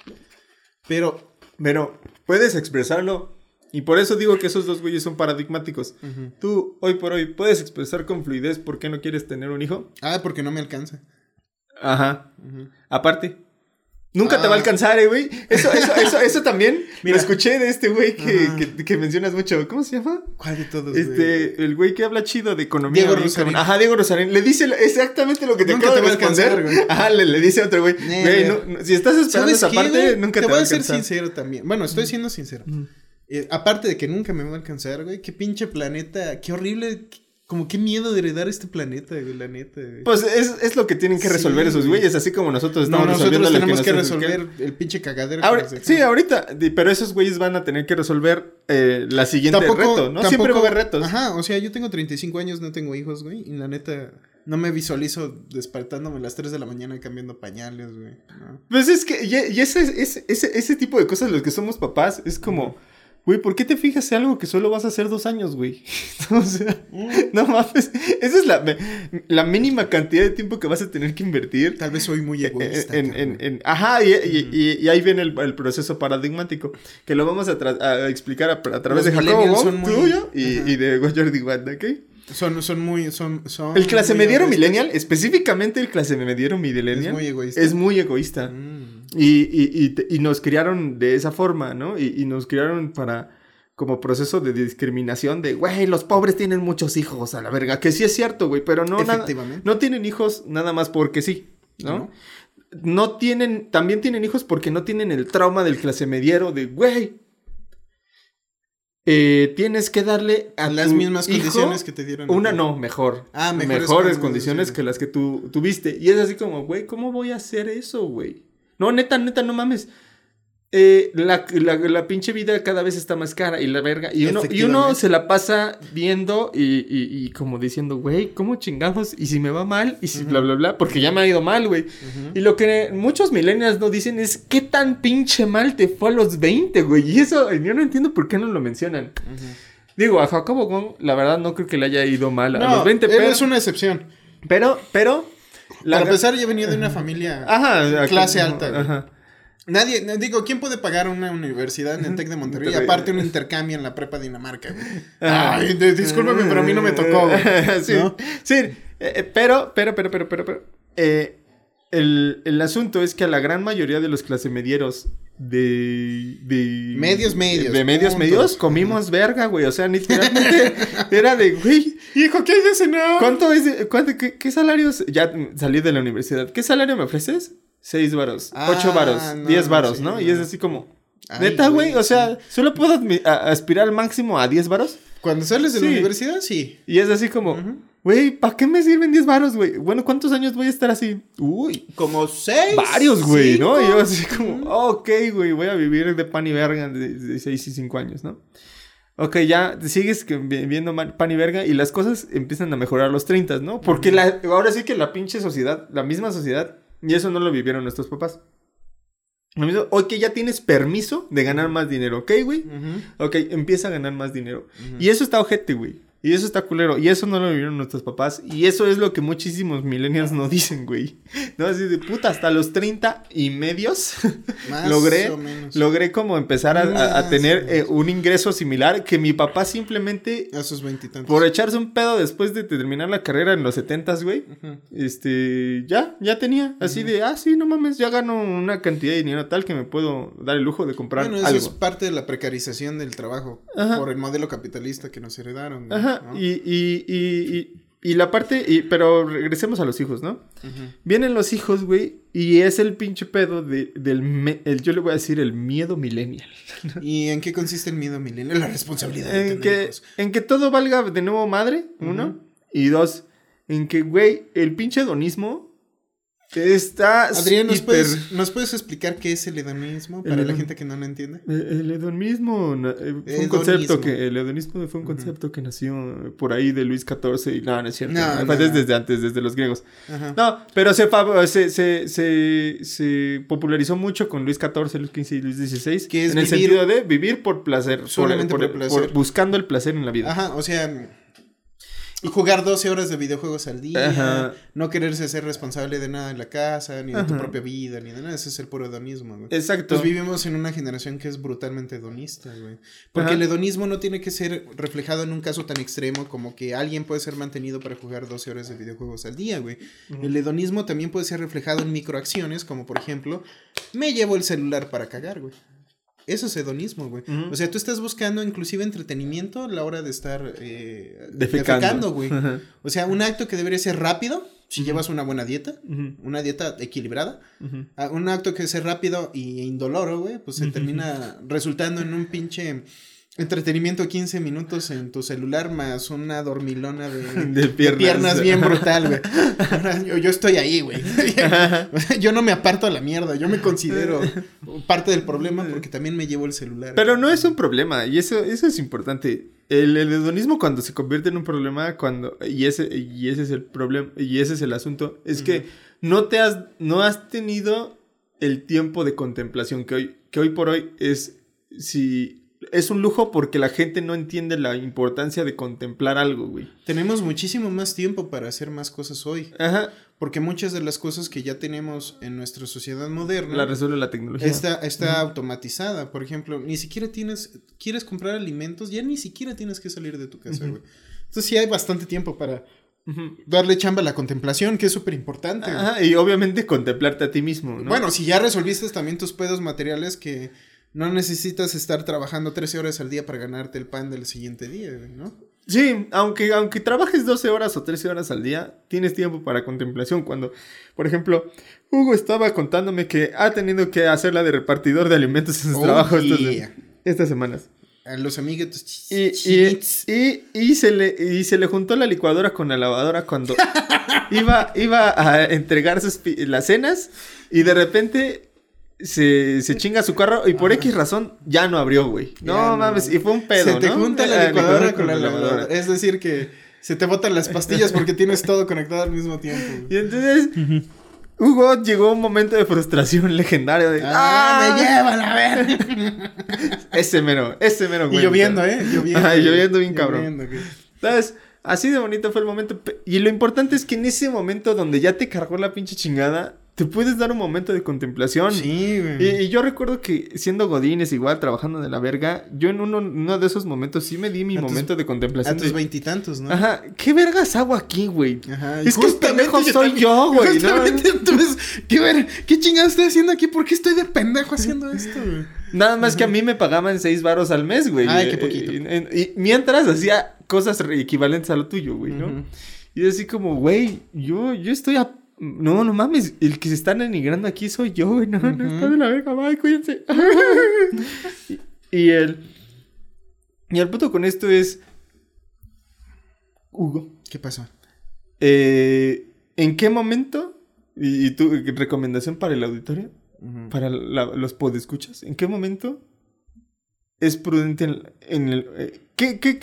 Pero, Pero puedes expresarlo. Y por eso digo que esos dos güeyes son paradigmáticos. Tú, hoy por hoy, puedes expresar con fluidez por qué no quieres tener un hijo. ah, porque no me alcanza. Ajá. Ujú. Aparte. Nunca te va a Ah. alcanzar, eh, güey. Eso, eso, eso, eso también Mira. lo escuché de este güey que, que, que mencionas mucho. ¿Cómo se llama? ¿Cuál de todos? güey? Este, el güey que habla chido de economía. Diego Rosarín. Ajá, Diego Rosarín. Le dice exactamente lo que te Nunca acabo te de va a responder. alcanzar, güey. Ajá, le, le dice a otro güey. No, no, si estás esperando esa qué, parte, güey? nunca te, te va voy a a ser alcanzar. sincero también. Bueno, estoy siendo sincero. Eh, aparte de que nunca me va a alcanzar, güey. Qué pinche planeta. Qué horrible. qué- Como qué miedo de heredar este planeta, güey. La neta, güey. Pues es, es lo que tienen que Sí, resolver esos güey. güeyes, así como nosotros no, estamos resolviendo nosotros lo tenemos que, resolver el pinche cagadero. que Ahora, dejaron. sí, ahorita, pero esos güeyes van a tener que resolver eh, la siguiente reto, ¿no? Siempre va a haber retos. Ajá, o sea, yo tengo 35 años, no tengo hijos, güey. Y la neta, no me visualizo despertándome a las 3 de la mañana cambiando pañales, güey. ¿no? Pues es que, y, y ese, ese, ese, ese tipo de cosas, los que somos papás, es como, güey, ¿por qué te fijas en algo que solo vas a hacer dos años, güey? o sea, no mames, esa es la, la mínima cantidad de tiempo que vas a tener que invertir. Tal vez soy muy egoísta. En, en- en- ajá, y, y- y- y ahí viene el, el proceso paradigmático, que lo vamos a, tra- a explicar a, a través Los de Jacobo son muy- tuyo, y, y de Jordi Wanda, ¿ok? Son, son muy. Son, son El clase mediero millennial, específicamente el clase mediero millennial, Es muy egoísta. es muy egoísta. Mm. Y, y, y, nos criaron de esa forma, ¿no? Y, y nos criaron para como proceso de discriminación de, güey, los pobres tienen muchos hijos a la verga, que sí es cierto, güey, pero no, nada- no tienen hijos nada más porque sí, ¿no? ¿no? tienen, también tienen hijos porque no tienen el trauma del clase mediero de, güey, eh, tienes que darle a Las mismas hijo condiciones que te dieron. Una no, mejor. Ah, mejores mejores, condiciones, que las que tú tuviste. Y es así como, güey, ¿cómo voy a hacer eso, güey? No, neta, neta, no mames. Eh, la, la, la pinche vida cada vez está más cara y la verga. Y uno, y uno se la pasa viendo y, y, y como diciendo, güey, ¿cómo chingados? Y si me va mal, y si bla, bla, bla, porque ya me ha ido mal, güey. Y lo que muchos millennials no dicen es, ¿qué tan pinche mal te fue a los 20, güey? Y eso, yo no entiendo por qué no lo mencionan. Digo, a Jacobo Wong, la verdad, no creo que le haya ido mal a No, los 20, él pero, es una excepción. pero, pero, la Para empezar, yo venía de una familia Ajá, clase alta. Ajá. Nadie, no, digo, ¿quién puede pagar una universidad en el TEC de Monterrey? Y Monterrey. aparte un intercambio en la prepa Dinamarca, güey. Ay, de- discúlpame, pero a mí no me tocó, güey. sí, ¿no? sí, eh, eh, pero, pero, pero, pero, pero, pero, eh, el, el asunto es que a la gran mayoría de los clasemedieros de, de... Medios, medios, De medios, medios, comimos verga, güey. O sea, literalmente era de, güey, Hijo, ¿qué hay de cenar? ¿cuánto es? de- cuánto- qué, qué salarios? Ya salí de la universidad. ¿Qué salario me ofreces? Seis varos, Ah, ocho varos, no, diez varos, sí, ¿no? Y es así como... Ay, Neta, güey, o sea, solo puedo aspirar al máximo a 10 varos. Cuando sales de la Sí. universidad, sí. Y es así como, güey, ¿para qué me sirven 10 varos, güey? Bueno, ¿cuántos años voy a estar así? Uy, Como seis. varios, güey. ¿no? Y yo así como, ok, güey, voy a vivir de pan y verga de 6 y 5 años, ¿no? Ok, ya sigues viendo pan y verga y las cosas empiezan a mejorar a los 30, ¿no? Porque la, ahora sí que la pinche sociedad, la misma sociedad, y eso no lo vivieron nuestros papás. Lo mismo, ok, ya tienes permiso de ganar más dinero, ¿ok, güey? Ok, empieza a ganar más dinero. Y eso está ojete, güey. Y eso está culero. Y eso no lo vivieron nuestros papás. Y eso es lo que muchísimos millennials no dicen, güey. No, así de puta, hasta los 30 y medios Más logré, o menos. logré como empezar a, a- a Más tener eh, un ingreso similar que mi papá simplemente, A sus veintitantos. por echarse un pedo después de terminar la carrera en los 70s, güey, este, ya, ya tenía. Así de, ah, sí, no mames, ya gano una cantidad de dinero tal que me puedo dar el lujo de comprar Bueno, eso algo. es parte de la precarización del trabajo Ajá. por el modelo capitalista que nos heredaron. güey, Ajá, ¿no? y, y, y, y, la parte, pero regresemos a los hijos, ¿no? Vienen los hijos, güey, y es el pinche pedo de, del, me- el, yo le voy a decir, el miedo millennial. ¿Y en qué consiste el miedo milenio? La responsabilidad de En que, hijos. en que todo valga de nuevo madre, uno, y dos, en que, güey, el pinche hedonismo está Adrián, ¿nos, hiper- puedes, ¿nos puedes explicar qué es el hedonismo para El la gente que no lo entiende? Eh, El hedonismo eh, fue un concepto que el hedonismo fue un concepto que nació por ahí de Luis XIV y no, no es cierto, No, fue no, desde, no. desde antes, desde los griegos. No, pero se, fa- se, se, se, se popularizó mucho con Luis XIV, Luis XV y Luis XVI. Que es en el sentido de vivir por placer. Solamente por, por placer. buscando el placer en la vida. Ajá, o sea, y jugar 12 horas de videojuegos al día, Ajá. no quererse ser responsable de nada en la casa, ni de tu propia vida, ni de nada, ese es el puro hedonismo, güey. Exacto. Pues vivimos en una generación que es brutalmente hedonista, güey. Porque Ajá. el hedonismo no tiene que ser reflejado en un caso tan extremo como que alguien puede ser mantenido para jugar 12 horas de videojuegos al día, güey. El hedonismo también puede ser reflejado en microacciones, como por ejemplo, me llevo el celular para cagar, güey. Eso es hedonismo, güey. O sea, tú estás buscando inclusive entretenimiento a la hora de estar eh, Defecando. güey. O sea, un acto que debería ser rápido, si llevas una buena dieta, una dieta equilibrada, Un acto que es rápido y indoloro, güey, pues se termina resultando en un pinche entretenimiento de 15 minutos en tu celular más una dormilona de, De piernas. bien brutal, güey. Yo, yo estoy ahí, güey. Yo no me aparto a la mierda, yo me considero parte del problema porque también me llevo el celular. Pero no es un problema, y eso, eso es importante. El, el hedonismo cuando se convierte en un problema, cuando, y ese, y ese es el problema, y ese es el asunto, es que no te has, no has tenido el tiempo de contemplación que hoy, que hoy por hoy es, si, es un lujo porque la gente no entiende la importancia de contemplar algo, güey. Tenemos muchísimo más tiempo para hacer más cosas hoy, Ajá, porque muchas de las cosas que ya tenemos en nuestra sociedad moderna la resuelve la tecnología. Está, está automatizada, por ejemplo, ni siquiera tienes, quieres comprar alimentos, ya ni siquiera tienes que salir de tu casa, güey. Entonces sí hay bastante tiempo para darle chamba a la contemplación, que es súper importante. Ajá, y obviamente contemplarte a ti mismo, ¿no? Bueno, si ya resolviste también tus pedos materiales que no necesitas estar trabajando 13 horas al día para ganarte el pan del siguiente día, ¿no? Sí, aunque, aunque trabajes 12 horas o 13 horas al día, tienes tiempo para contemplación. Cuando, por ejemplo, Hugo estaba contándome que ha tenido que hacerla de repartidor de alimentos en su Oh, trabajo estas, yeah. estas semanas. A los amiguitos. Y, y, y, y se le, y se le juntó la licuadora con la lavadora cuando iba, iba a entregar sus las cenas y de repente se, se chinga su carro y por X razón ya no abrió, güey. No no. mames, y fue un pedo, Se te ¿no? junta la Ah, licuadora con la lavadora. Es decir, que se te botan las pastillas porque tienes todo conectado al mismo tiempo. güey. Y entonces, Hugo llegó a un momento de frustración legendario de... ¡Ah, me lleva la verga! Ese mero, ese mero, Y güey. lloviendo, ¿eh? Lloviendo. Ajá, güey. lloviendo bien cabrón. Lloviendo. ¿Sabes? Así de bonito fue el momento. Y lo importante es que en ese momento donde ya te cargó la pinche chingada, te puedes dar un momento de contemplación. Sí, güey. Y, y yo recuerdo que siendo Godines igual, trabajando de la verga, yo en uno, uno de esos momentos sí me di mi A tus- momento de A contemplación. tus de, veintitantos, ¿no? Ajá, ¿qué vergas hago aquí, güey? Ajá. Es que el pendejo soy también- yo, güey, ¿no? Justamente, entonces, ¿qué, ver, ¿qué chingada estoy haciendo aquí? ¿Por qué estoy de pendejo haciendo esto, güey? Nada más que a mí me pagaban seis varos al mes, güey. Ay, qué poquito. Y, y mientras hacía cosas equivalentes a lo tuyo, güey, ¿no? Ujú. Y así como, güey, yo, yo estoy a... No, no mames, el que se está denigrando aquí soy yo, güey. No, no Ujú. está de la verga, bye, cuídense. y, y el... Y el punto con esto es... Hugo, ¿Qué pasó? eh, ¿en qué momento? Y, y tu recomendación para el auditorio, para la- los podescuchas, ¿en qué momento es prudente en, en el... eh, ¿qué, qué,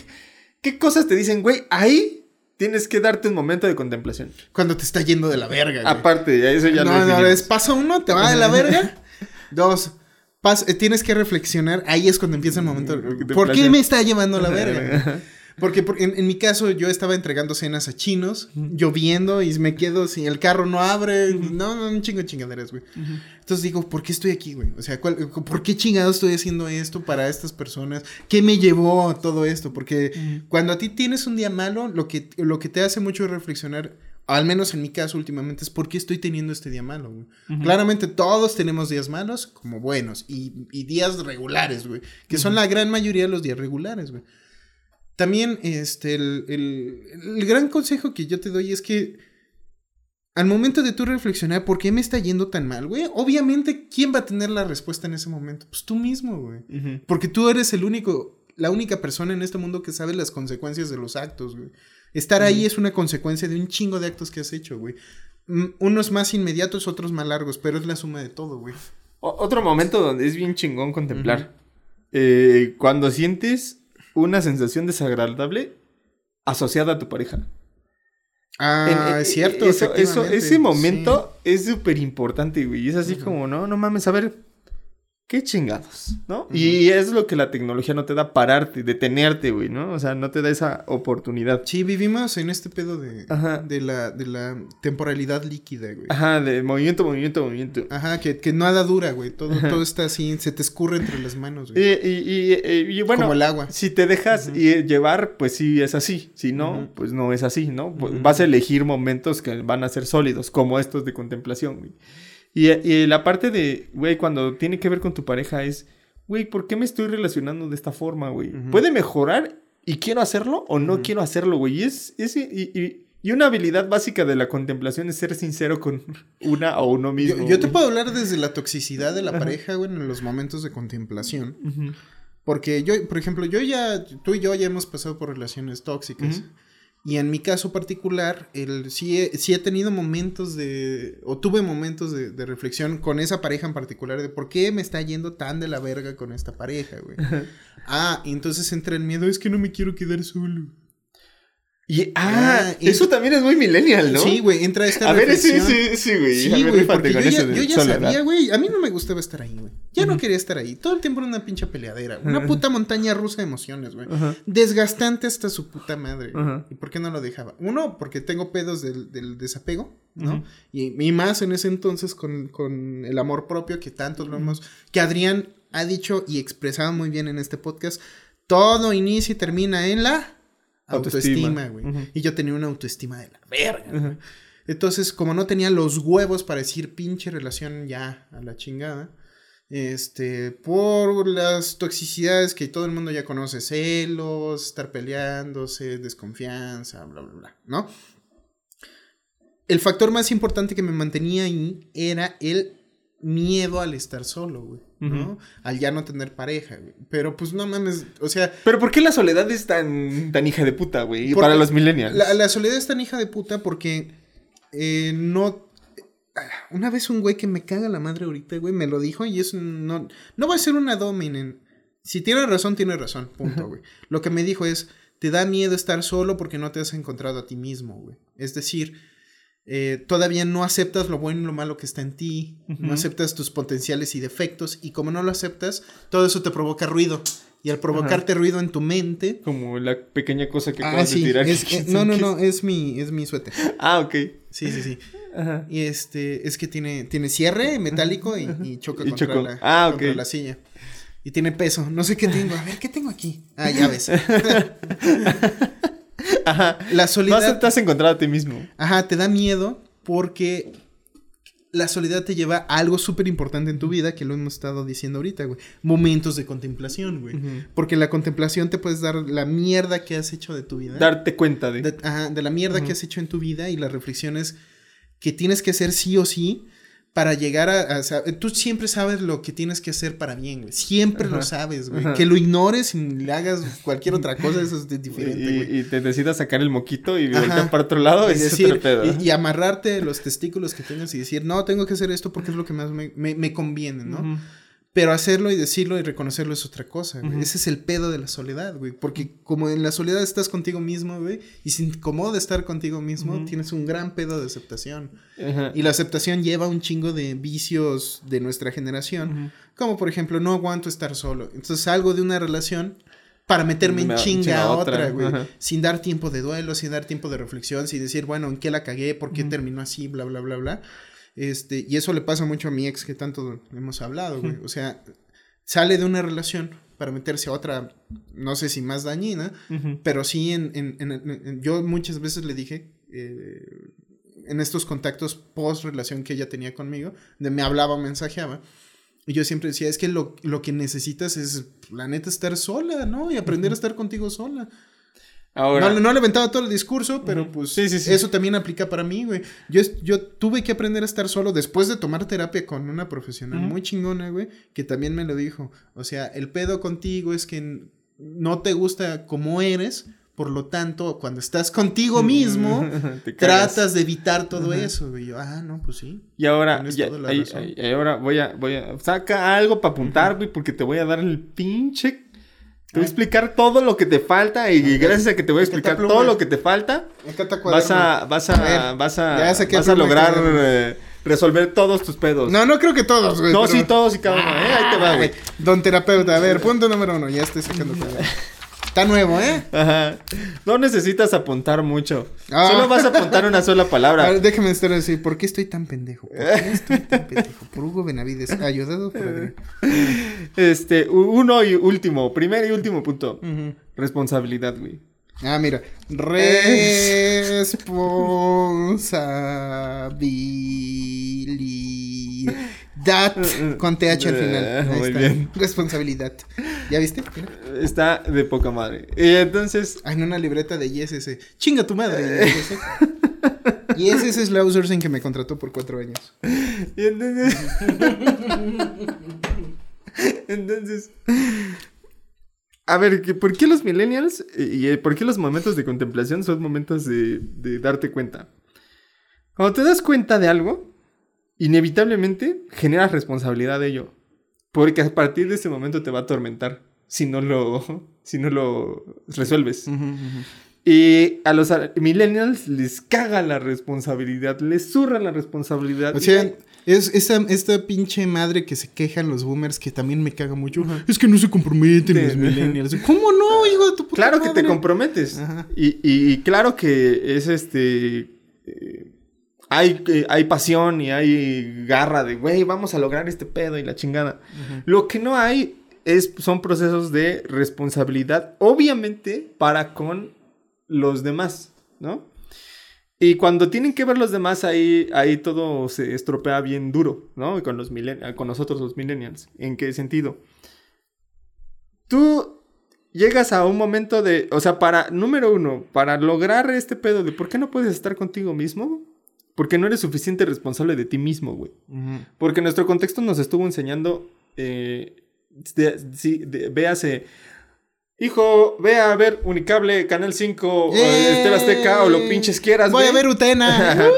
¿Qué cosas te dicen, güey? Ahí tienes que darte un momento de contemplación. Cuando te está yendo de la verga, güey. Aparte, eso ya no, no, definimos. es paso uno, te va de la verga. Dos, pas- eh, tienes que reflexionar. Ahí es cuando empieza el momento. Mm, ¿Por qué me está llevando la verga? Porque por- en, en mi caso yo estaba entregando cenas a chinos, lloviendo y me quedo si el carro no abre, no, no, un chingo de chingaderas, güey. Entonces digo, ¿por qué estoy aquí, güey? O sea, ¿cuál- ¿por qué chingado estoy haciendo esto para estas personas? ¿Qué me llevó a todo esto? Porque cuando a ti tienes un día malo, lo que, lo que te hace mucho reflexionar, al menos en mi caso últimamente, es por qué estoy teniendo este día malo, güey. Claramente todos tenemos días malos como buenos y, y días regulares, güey. Que son la gran mayoría de los días regulares, güey. También, este, el, el- el gran consejo que yo te doy es que al momento de tú reflexionar por qué me está yendo tan mal, güey, obviamente, ¿quién va a tener la respuesta en ese momento? Pues tú mismo, güey. Porque tú eres el único, la única persona en este mundo que sabe las consecuencias de los actos, güey. Estar ahí es una consecuencia de un chingo de actos que has hecho, güey. Mm, Unos más inmediatos, otros más largos, pero es la suma de todo, güey. O- Otro momento donde es bien chingón contemplar. Eh, cuando sientes una sensación desagradable asociada a tu pareja. Ah, En- en- es cierto. Eso, eso, efectivamente, ese momento es súper importante, güey. Y es así como, no, no mames, a ver, qué chingados, ¿no? Y es lo que la tecnología no te da pararte, detenerte, güey, ¿no? O sea, no te da esa oportunidad. Sí, vivimos en este pedo de, Ajá. de, la, de la temporalidad líquida, güey. Ajá, de movimiento, movimiento, movimiento. Ajá, que, que nada dura, güey. Todo, todo está así, se te escurre entre las manos, Y, güey. y, y- y- y bueno, Como el agua. si te dejas y- llevar, pues sí es así. Si no, pues no es así, ¿no? Pues. Vas a elegir momentos que van a ser sólidos, como estos de contemplación, güey. Y, y la parte de, güey, cuando tiene que ver con tu pareja es, güey, ¿por qué me estoy relacionando de esta forma, güey? ¿Puede mejorar y quiero hacerlo o no quiero hacerlo, güey? Y es, es- y, y- y una habilidad básica de la contemplación es ser sincero con una o uno mismo. Yo, yo te puedo hablar desde la toxicidad de la Ajá. pareja, güey, en los momentos de contemplación. Porque yo, por ejemplo, yo ya, tú y yo ya hemos pasado por relaciones tóxicas. Y en mi caso particular, el, sí, he, sí he tenido momentos de, o tuve momentos de, de reflexión con esa pareja en particular, de por qué me está yendo tan de la verga con esta pareja, güey. ah, entonces entra el miedo, es que no me quiero quedar solo. Y, ah, Ah, y- eso también es muy millennial, ¿no? Sí, güey, entra esta A ver, sí, sí, sí, güey. Sí, güey, porque yo ya, yo ya sabía, güey. A mí no me gustaba estar ahí, güey. Ya no quería estar ahí. Todo el tiempo era una pinche peleadera. Una puta montaña rusa de emociones, güey. Desgastante hasta su puta madre. ¿Y por qué no lo dejaba? Uno, porque tengo pedos del, del desapego, ¿no? Y, y más en ese entonces con, con el amor propio que tantos lo hemos... Que Adrián ha dicho y expresado muy bien en este podcast. Todo inicia y termina en la Autoestima. güey. Y yo tenía una autoestima de la verga. Entonces, como no tenía los huevos para decir pinche relación ya a la chingada, este, por las toxicidades que todo el mundo ya conoce, celos, estar peleándose, desconfianza, bla, bla, bla, ¿no? El factor más importante que me mantenía ahí era el miedo al estar solo, güey, ¿no? Al ya no tener pareja, güey. Pero pues no mames, o sea, Pero ¿por qué la soledad es tan, tan hija de puta, güey? Para los millennials. La, la soledad es tan hija de puta porque eh, no. Una vez un güey que me caga la madre ahorita, güey, me lo dijo y es no no va a ser una dominen. Si tiene razón, tiene razón, punto, güey. Lo que me dijo es, te da miedo estar solo porque no te has encontrado a ti mismo, güey. Es decir, eh, todavía no aceptas lo bueno y lo malo que está en ti, no aceptas tus potenciales y defectos, y como no lo aceptas, todo eso te provoca ruido. Y al provocarte ruido en tu mente. Como la pequeña cosa que Ah, acabas sí. de tirar. es- eh, no, no, no, es mi, es mi suéter. Ah, ok. Sí, sí, sí. Ajá. Y este, es que tiene, tiene cierre metálico y, y choca Y contra. La, Ah, contra la silla. Y tiene peso. No sé qué tengo. A ver, ¿qué tengo aquí? Ah, llaves. Ajá. La No soledad. aceptas encontrar a ti mismo. Ajá, te da miedo porque la soledad te lleva a algo súper importante en tu vida, que lo hemos estado diciendo ahorita, güey. Momentos de contemplación, güey. Porque la contemplación te puedes dar la mierda que has hecho de tu vida. Darte cuenta de. de, ajá, de la mierda que has hecho en tu vida y las reflexiones que tienes que hacer sí o sí para llegar a, a Tú siempre sabes lo que tienes que hacer para bien, güey. Siempre lo sabes, güey. Ajá. Que lo ignores y le hagas cualquier otra cosa, eso es de- diferente, güey. y, y te decidas sacar el moquito y voltear para otro lado. Y, es decir, pedo. y, y amarrarte los testículos que tengas y decir, no, tengo que hacer esto porque es lo que más me, me- me conviene, ¿no? Pero hacerlo y decirlo y reconocerlo es otra cosa, güey. Ese es el pedo de la soledad, güey. Porque como en la soledad estás contigo mismo, güey, y se incomoda estar contigo mismo, tienes un gran pedo de aceptación. Ajá. Y la aceptación lleva un chingo de vicios de nuestra generación. Como por ejemplo, no aguanto estar solo. Entonces salgo de una relación para meterme en Me- chinga a otra, güey. Sin dar tiempo de duelo, sin dar tiempo de reflexión, sin decir, bueno, ¿en qué la cagué? ¿Por qué terminó así? Bla, bla, bla, bla. Este, y eso le pasa mucho a mi ex que tanto hemos hablado, güey. O sea, sale de una relación para meterse a otra, no sé si más dañina, pero sí en, en- en- en- en- yo muchas veces le dije, eh, en estos contactos post relación que ella tenía conmigo, de me hablaba, mensajeaba, y yo siempre decía, es que lo, lo que necesitas es, la neta, estar sola, ¿no? Y aprender a estar contigo sola. Ahora. No, no le aventaba todo el discurso, pero pues Sí, sí, sí. eso también aplica para mí, güey. Yo, yo tuve que aprender a estar solo después de tomar terapia con una profesional muy chingona, güey, que también me lo dijo. O sea, el pedo contigo es que no te gusta como eres, por lo tanto, cuando estás contigo mismo, tratas de evitar todo eso, güey. Yo, ah, no, pues sí. Y ahora, ya- ahí- ahí ahora voy a, voy a, saca algo para apuntar, güey, porque te voy a dar el pinche, te voy a explicar todo lo que te falta y gracias a que te voy a explicar todo lo que te falta, vas a, vas a, vas a, vas a lograr eh, resolver todos tus pedos. No, no creo que todos, güey. No, pero- sí, todos y cada uno, eh, ahí te va, güey. Ay, Don terapeuta, a ver, punto número uno, ya estoy sacando. Está nuevo, ¿eh? Ajá. No necesitas apuntar mucho. Ah. Solo vas a apuntar una sola A palabra. ver, déjame estar así. ¿Por qué estoy tan pendejo? ¿Por qué estoy tan pendejo? Por Hugo Benavides. Ayudado por Adrián. Este, uno y último, primer y último punto. Responsabilidad, güey. Ah, mira. Responsabilidad. Con TH al final. Eh, Ahí muy está. bien. Responsabilidad. ¿Ya viste? Mira. Está de poca madre. Y entonces, Ah, en una libreta de ISS. Chinga tu madre. ISS. ISS es la outsourcing que me contrató por cuatro años. y entonces, entonces, a ver, ¿que ¿por qué los millennials y eh, por qué los momentos de contemplación son momentos de, de darte cuenta? Cuando te das cuenta de algo, inevitablemente generas responsabilidad de ello. Porque a partir de ese momento te va a atormentar si no lo, si no lo resuelves. Y a los millennials les caga la responsabilidad, les zurra la responsabilidad. O sea, es esta, esta pinche madre que se quejan los boomers que también me caga mucho. Es que no se comprometen los millennials. ¿Cómo no, hijo de tu puta claro que te comprometes. Ajá. Y, y- y claro que es este. eh, hay, eh, hay pasión y hay garra de, güey, vamos a lograr este pedo y la chingada. Lo que no hay es, son procesos de responsabilidad, obviamente, para con los demás, ¿no? Y cuando tienen que ver los demás, ahí, ahí todo se estropea bien duro, ¿no? Y Con, los con nosotros los millennials. ¿En qué sentido? Tú llegas a un momento de, o sea, para, número uno, para lograr este pedo de por qué no puedes estar contigo mismo, porque no eres suficiente responsable de ti mismo, güey. Porque nuestro contexto nos estuvo enseñando, eh, de- de- véase, hijo, ve a ver Unicable, Canal 5, o ¡Yay! Estela Azteca, o lo pinches quieras, Voy a ver Utena.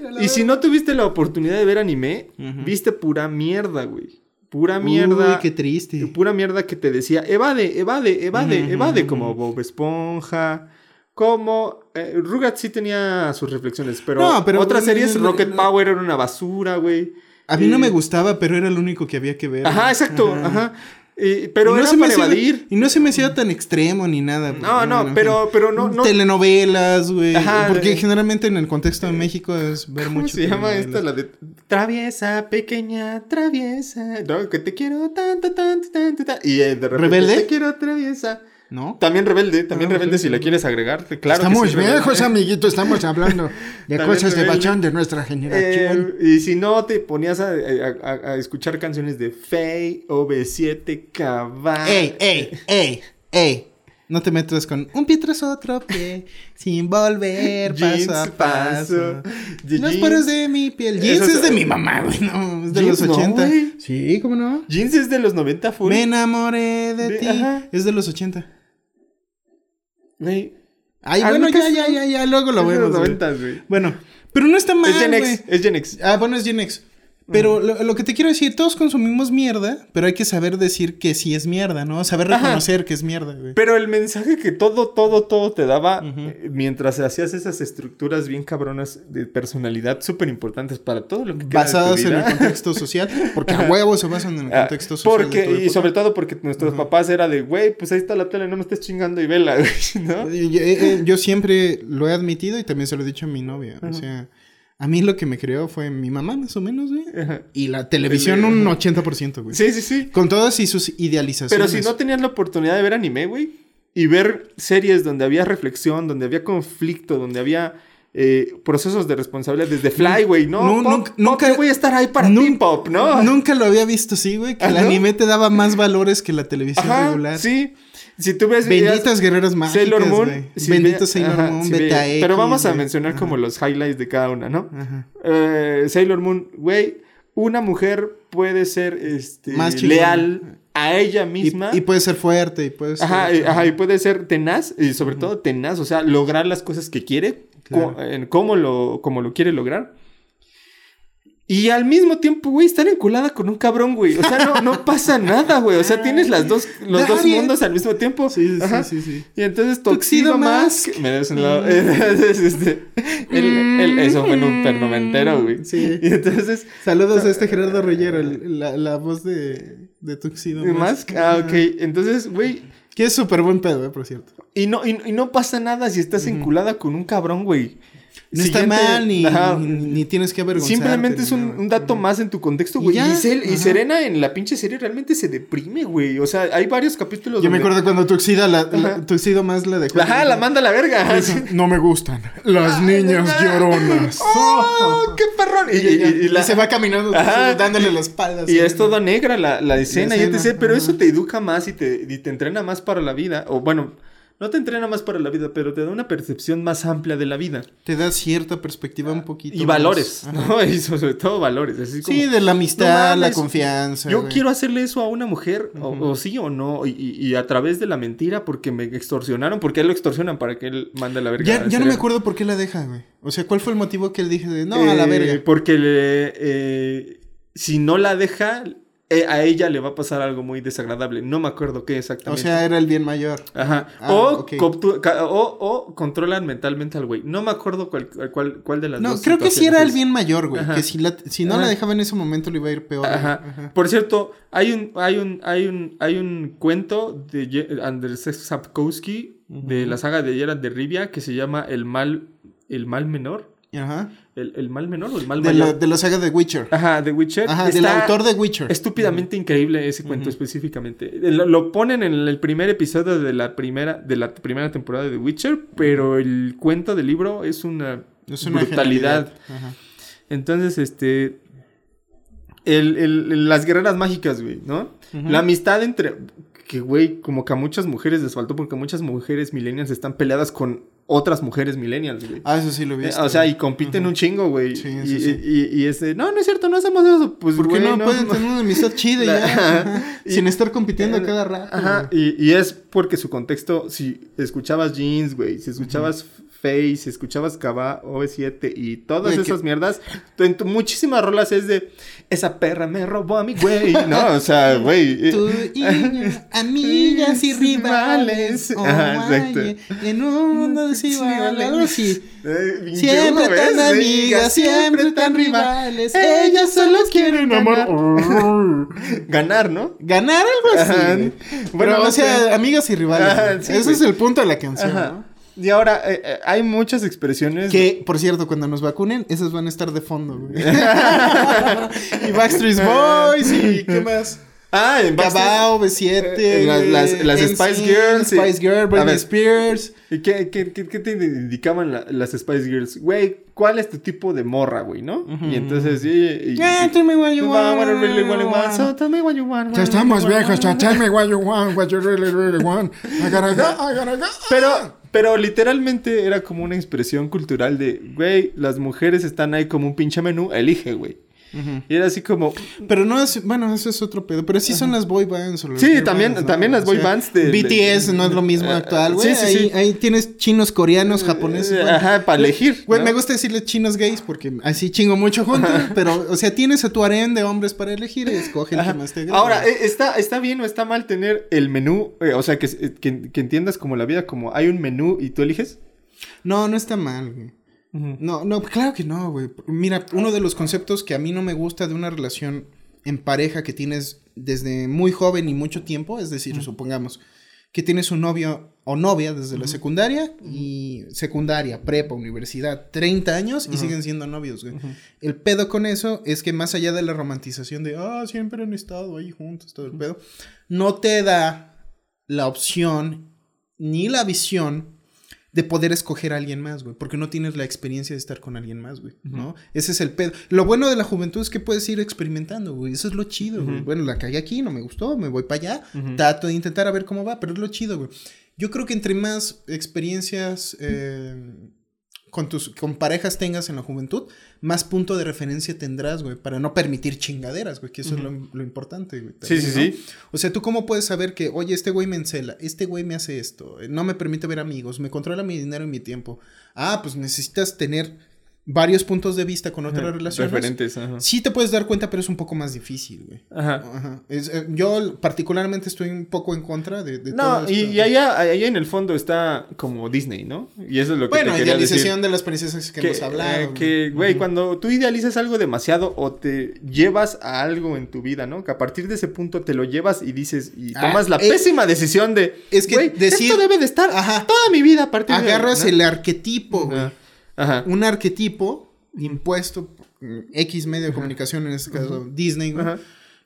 Uy, a la Y si no tuviste la oportunidad de ver anime, viste pura mierda, güey. Pura mierda. Uy, qué triste. Pura mierda que te decía, evade, evade, evade, evade, como. Bob Esponja, como... Eh, Rugrats sí tenía sus reflexiones, pero, No, pero- otras series, no, no, Rocket no. Power era una basura, güey. A mí no me gustaba, pero era lo único que había que ver. Ajá, exacto, ajá. Y- pero Y no era se me para hacía- evadir. Y no se me hacía tan extremo ni nada. No, no, en pero, pero no, no. Telenovelas, güey. Ajá, Porque generalmente en el contexto de México es ver ¿Cómo mucho. se llama esta? La de Traviesa, pequeña, traviesa. No, que te quiero tanto, tanto, tanto, tanto. Y eh, de repente ¿Rebelde? te quiero traviesa. ¿No? También rebelde, también Ah, rebelde ok. si la quieres agregar. Claro que Estamos sí, rebelde. viejos, amiguito, estamos hablando de cosas de rebelde. bachón de nuestra generación. Eh, y si no, te ponías a, a- a- a escuchar canciones de Faye, OV7, Cabal. ¡Ey, ey, ey, ey! No te metas con un pie tras otro pie, sin volver Jeans, paso a paso. de Los poros de mi piel. Jeans es de mi mamá, güey, no, es de Jeans los no, 80. güey. sí, ¿cómo no? Jeans es de los 90 full. Me enamoré de, De- ti. ajá. Es de los 80. Güey. Ay, bueno, ya, ya, ya, ya, luego lo vemos. güey. 90, güey. Bueno, pero no está mal, Es Gen. X, es Gen X. Ah, bueno, es Gen X. Pero lo, lo que te quiero decir, todos consumimos mierda, pero hay que saber decir que sí es mierda, ¿no? Saber Ajá. reconocer que es mierda, güey. Pero el mensaje que todo, todo, todo te daba eh, mientras hacías esas estructuras bien cabronas de personalidad súper importantes para todo lo que Basadas en el contexto social, porque a huevo se basan en el Ah, contexto social. Porque, y época. sobre todo porque nuestros papás era de, güey, pues ahí está la tele, no me estés chingando y vela, güey, ¿no? Y- eh, yo siempre lo he admitido y también se lo he dicho a mi novia. O sea, a mí lo que me creó fue mi mamá, más o menos, güey. Ajá. Y la televisión El- un 80%, güey. Sí, sí, sí. Con todas y sus idealizaciones. Pero si no tenías la oportunidad de ver anime, güey, y ver series donde había reflexión, donde había conflicto, donde había eh, procesos de responsabilidad desde Fly, güey, ¿no? Pop, nunca- voy a estar ahí para Pop, ¿no? Nunca lo había visto así, güey. Que el anime te daba más valores que la televisión Ajá, regular. sí. Si tú ves... Benditas guerreras mágicas, Sailor Moon. si Bendito Sailor ajá, Moon, si Beta X. Pero vamos a mencionar Ajá. como los highlights de cada una, ¿no? Ajá. Eh, Sailor Moon, güey, una mujer puede ser este, Más leal a ella misma. y puede ser fuerte y puede ser... Ajá, y, ajá, y puede ser tenaz, y sobre todo tenaz, o sea, lograr las cosas que quiere, Claro. co- en cómo lo, cómo lo quiere lograr. Y al mismo tiempo, güey, estar enculada con un cabrón, güey. O sea, no, no pasa nada, güey. O sea, tienes las dos, los dos mundos al mismo tiempo. Sí, sí, Ajá. sí, sí. Y entonces Mask. Mask. Me des un lado. Entonces, este, el- el- eso fue en un pernoventero, güey. Sí. Y entonces, Saludos a este Gerardo Rollero, el- la, la voz de, de Tuxedo Mask. Ah, ok. Entonces, güey. Que es súper buen pedo, eh, por cierto. Y no, y, y no pasa nada si estás enculada con un cabrón, güey. No está mal, ni, ni, ni tienes que avergonzarte. Simplemente es un, un dato más en tu contexto, güey. Y. Serena en la pinche serie realmente se deprime, güey. O sea, hay varios capítulos Yo me acuerdo cuando Tuxedo, la, la- más la dejó. Ajá, la manda a la verga. No me gustan las niñas lloronas. ¡Oh, qué perrón! Y, la- se va caminando Ajá. dándole la espalda. Y es toda negra la, la escena, y etc. Pero eso te educa más y te, y te entrena más para la vida. O bueno, no te entrena más para la vida, pero te da una percepción más amplia de la vida. Te da cierta perspectiva un poquito. Y más. valores, Ajá. ¿no? Y sobre todo valores. Así como, Sí, de la amistad, No la confianza. Yo güey. quiero hacerle eso a una mujer, o- sí o no, y, a través de la mentira, porque me extorsionaron, porque él lo extorsionan para que él mande a la verga. Ya, no me acuerdo por qué la deja, güey. O sea, ¿cuál fue el motivo que él dije de no, a la Eh, verga? Porque le, eh, si no la deja, a ella le va a pasar algo muy desagradable. No me acuerdo qué O exactamente. sea, era el bien mayor. Ajá. Ah, o, ok. coptu- ca- o, o controlan mentalmente al güey. No me acuerdo cuál, cuál, cuál de las No, dos. creo que sí era el bien mayor, güey. Ajá. Que si, la, si no Ajá. la dejaba en ese momento le iba a ir peor. Ajá. Ajá. Por cierto, hay un, hay un, hay un, hay un cuento de Andrzej Sapkowski de la saga de Geralt de Rivia que se llama El mal, el mal menor. Ajá. El, el mal menor o el mal De la, mayor. de la saga de Witcher. Ajá, de Witcher. Ajá, del autor de Witcher. Estúpidamente increíble ese cuento específicamente. Lo, lo ponen en el primer episodio de la primera, de la primera temporada de The Witcher, pero el cuento del libro es una, Es una brutalidad. Ajá. Entonces, este. el- el- las guerreras mágicas, güey, ¿no? La amistad entre. Que, güey, como que a muchas mujeres les faltó porque muchas mujeres millennials están peleadas con otras mujeres millennials, güey. Ah, eso sí lo vi. Eh, o sea, y compiten un chingo, güey. Sí, y, sí, y- y- y este, no, no es cierto, no hacemos eso. Pues, ¿Por qué güey, no, pueden tener una amistad chida La- ya? Ajá. Sin estar compitiendo a cada rato. Ajá, y es porque su contexto, si escuchabas jeans, güey, si escuchabas Face, escuchabas Cava, OV7 y todas esas mierdas, en tu- muchísimas rolas es de esa perra me robó a mi güey, ¿no? O sea, güey. Tú y amigas y rivales. Oh, Ajá, exacto. en un mundo. Algo así. eh, Siempre tan ¿ves? amigas, siempre tan rivales. Ellas solo quieren amar. Ganar, ¿no? Ganar algo así. Ajá. Bueno, Pero, o sea, amigas y rivales. Ajá, güey. sí, Ese güey. es el punto de la canción. ¿no? Y ahora, eh, eh, hay muchas expresiones. Que, por cierto, cuando nos vacunen, esas van a estar de fondo, güey. y Backstreet Boys y ¿qué más? Ah, en Cabao, B7. Eh, las- las- las NSYNC, Spice Girls, sí. Spice Girl, A Britney. Spears. ¿Y qué, qué, qué, qué te indicaban la- las Spice Girls? Güey, ¿cuál es tu tipo de morra, güey, no? Y entonces, sí. y- Yeah, tell me what you y- want. what I really, really want, so tell me what you want, Ya what estamos you want, viejos, ya tell me what you want, what you really, really want. I gotta go, I gotta go. Pero, pero literalmente era como una expresión cultural de, güey, las mujeres están ahí como un pinche menú, elige, güey. Y era así como, Pero no es, bueno, eso es otro pedo. Pero sí son las boy bands. o Sí, también- bands, también las boy bands de- BTS de- no es lo mismo eh, actual, güey. sí, sí, ahí, sí. ahí tienes chinos, coreanos, japoneses. eh, güey. ajá, para elegir. Güey, ¿no? me gusta decirle chinos gays porque así chingo mucho juntos. pero, o sea, tienes a tu harén de hombres para elegir y escoge el Ajá. que más te agrade. Ahora, eh, ¿está, ¿está bien o está mal tener el menú? eh, o sea, que, que, que entiendas como la vida, como hay un menú y tú eliges. No, no está mal, güey. No, no, claro que no, güey. Mira, uno de los conceptos que a mí no me gusta de una relación en pareja que tienes desde muy joven y mucho tiempo, es decir, supongamos que tienes un novio o novia desde la secundaria y secundaria, prepa, universidad, 30 años y siguen siendo novios, güey. El pedo con eso es que más allá de la romantización de, ah, siempre han estado ahí juntos, todo el pedo, no te da la opción ni la visión de poder escoger a alguien más, güey, porque no tienes la experiencia de estar con alguien más, güey, ¿no? Ese es el pedo. Lo bueno de la juventud es que puedes ir experimentando, güey, eso es lo chido, güey. Bueno, la cagué aquí, no me gustó, me voy para allá, trato de intentar a ver cómo va, pero es lo chido, güey. Yo creo que entre más experiencias eh, con tus con parejas tengas en la juventud, más punto de referencia tendrás, güey, para no permitir chingaderas, güey, que eso es lo, lo importante, güey. Sí, sí, sí. O sea, ¿tú cómo puedes saber que, oye, este güey me encela, este güey me hace esto, no me permite ver amigos, me controla mi dinero y mi tiempo? Ah, pues necesitas tener varios puntos de vista con otras relaciones. Referentes, ajá. Sí te puedes dar cuenta, pero es un poco más difícil, güey. Ajá. Ajá. Es, eh, yo particularmente estoy un poco en contra de, de No, todo y, y allá, allá en el fondo está como Disney, ¿no? Y eso es lo que Bueno, te idealización decir. de las princesas que, hemos hablado. eh, güey. que, güey, cuando tú idealizas algo demasiado o te llevas a algo en tu vida, ¿no? Que a partir de ese punto te lo llevas y dices y Ah, tomas la eh, pésima decisión de, es que güey, decir- esto debe de estar toda mi vida a partir de Agarras el arquetipo, güey. Ajá. Un arquetipo impuesto por X medio de comunicación, en este caso Disney, güey.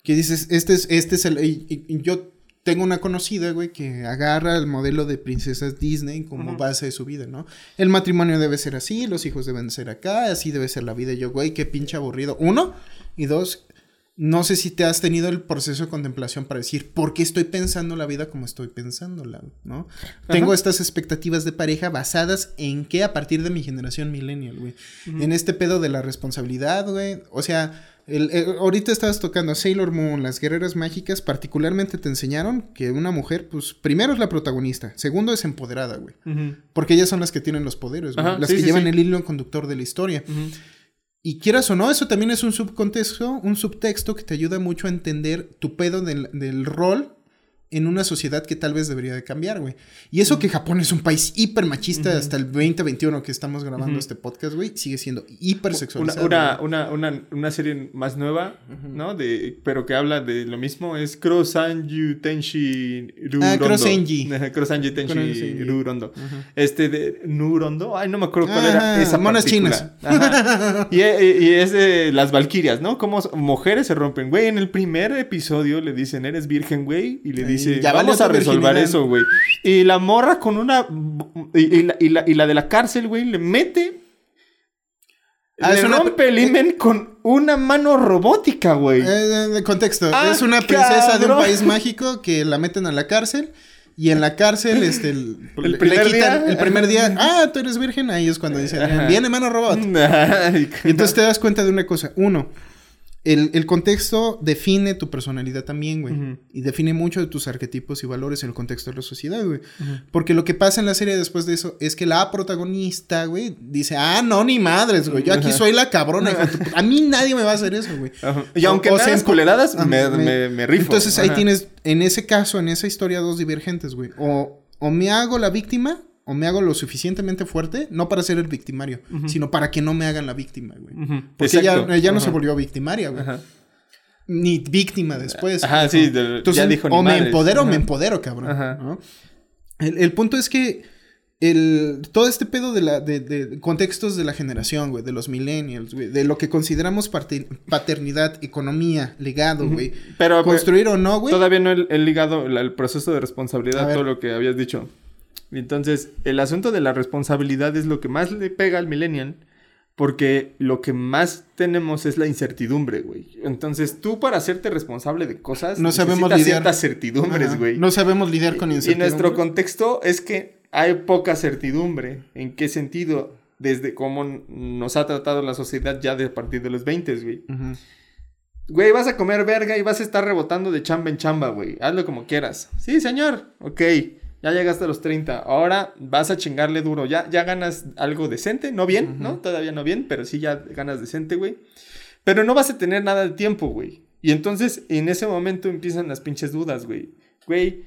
Que dices, este es, este es el. y- y- y yo tengo una conocida, güey, que agarra el modelo de princesas Disney como base de su vida, ¿no? El matrimonio debe ser así, los hijos deben ser acá, así debe ser la vida. Y yo, güey, qué pinche aburrido. Uno. Y dos, no sé si te has tenido el proceso de contemplación para decir, ¿por qué estoy pensando la vida como estoy pensándola? ¿No? Tengo estas expectativas de pareja basadas en que a partir de mi generación millennial, güey. En este pedo de la responsabilidad, güey. O sea, el- el- ahorita estabas tocando Sailor Moon, las guerreras mágicas, particularmente te enseñaron que una mujer, pues, primero es la protagonista, segundo es empoderada, güey. Porque ellas son las que tienen los poderes, güey. Ajá, las sí, que sí, llevan sí. el hilo conductor de la historia. Y quieras o no, eso también es un subcontexto, un subtexto que te ayuda mucho a entender tu pedo del, del rol en una sociedad que tal vez debería de cambiar, güey. Y eso que Japón es un país hiper machista hasta el 2021 que estamos grabando este podcast, güey, sigue siendo hiper sexualizado. una, una, una, una serie más nueva, ¿no? De, pero que habla de lo mismo, es Krosanju Tenshi Rurondo. Ah, Krosenji. Ajá, Krosanju Tenshi Krosenji. Rurondo. Este de Nurondo, ay, no me acuerdo cuál Ajá, era esa monas chinas. Y, y- y es de las Valquirias, ¿no? Como mujeres se rompen. Güey, en el primer episodio le dicen, eres virgen, güey. Y le Ay, dice, ya vamos a resolver eso, güey. Y la morra con una... Y, y la, y la- y la de la cárcel, güey, le mete... Ah, le rompe el con una mano robótica, güey. Eh, eh, de contexto. Ah, es una princesa de un país mágico que la meten a la cárcel. Y en la cárcel, este, el, El le primer quitan- día. el primer día, ah, tú eres virgen, ahí es cuando dicen, viene mano robot. Ay, Y entonces te das cuenta de una cosa. Uno, el, el contexto define tu personalidad también, güey. Y define mucho de tus arquetipos y valores en el contexto de la sociedad, güey. Porque lo que pasa en la serie después de eso es que la protagonista, güey, dice, ah, no, ni madres, güey. Yo aquí soy la cabrona. hija de tu puta". A mí nadie me va a hacer eso, güey. Y aunque o me sea, hagas en- culeradas, me, me, me rifo. Entonces ahí tienes, en ese caso, en esa historia, dos divergentes, güey. O, o me hago la víctima o me hago lo suficientemente fuerte, no para ser el victimario, sino para que no me hagan la víctima, güey. Porque ella, Exacto. ella no se volvió victimaria, güey. Ni víctima después. Ajá, sí, de- Entonces, ya dijo ni o me madres. empodero o me empodero, cabrón. El, el punto es que el, todo este pedo de, la, de, de contextos de la generación, güey, de los millennials, güey, de lo que consideramos parte- paternidad, economía, legado, güey. Pero, Construir o no, güey. Todavía no he, he ligado el proceso de responsabilidad, todo lo que habías dicho. Entonces, el asunto de la responsabilidad es lo que más le pega al millennial, porque lo que más tenemos es la incertidumbre, güey. Entonces, tú para hacerte responsable de cosas, No sabemos necesitas lidiar. ciertas certidumbres, güey. No sabemos lidiar con Y incertidumbre. nuestro contexto es que hay poca certidumbre. ¿En qué sentido? Desde cómo nos ha tratado la sociedad ya de a partir de los 20, güey. Güey, vas a comer verga y vas a estar rebotando de chamba en chamba, güey. Hazlo como quieras. Sí, señor. Ok. Ya llegaste a los 30. Ahora vas a chingarle duro. Ya, ya ganas algo decente. No bien, ¿no? Todavía no bien, pero sí ya ganas decente, güey. Pero no vas a tener nada de tiempo, güey. Y entonces en ese momento empiezan las pinches dudas, güey. Güey,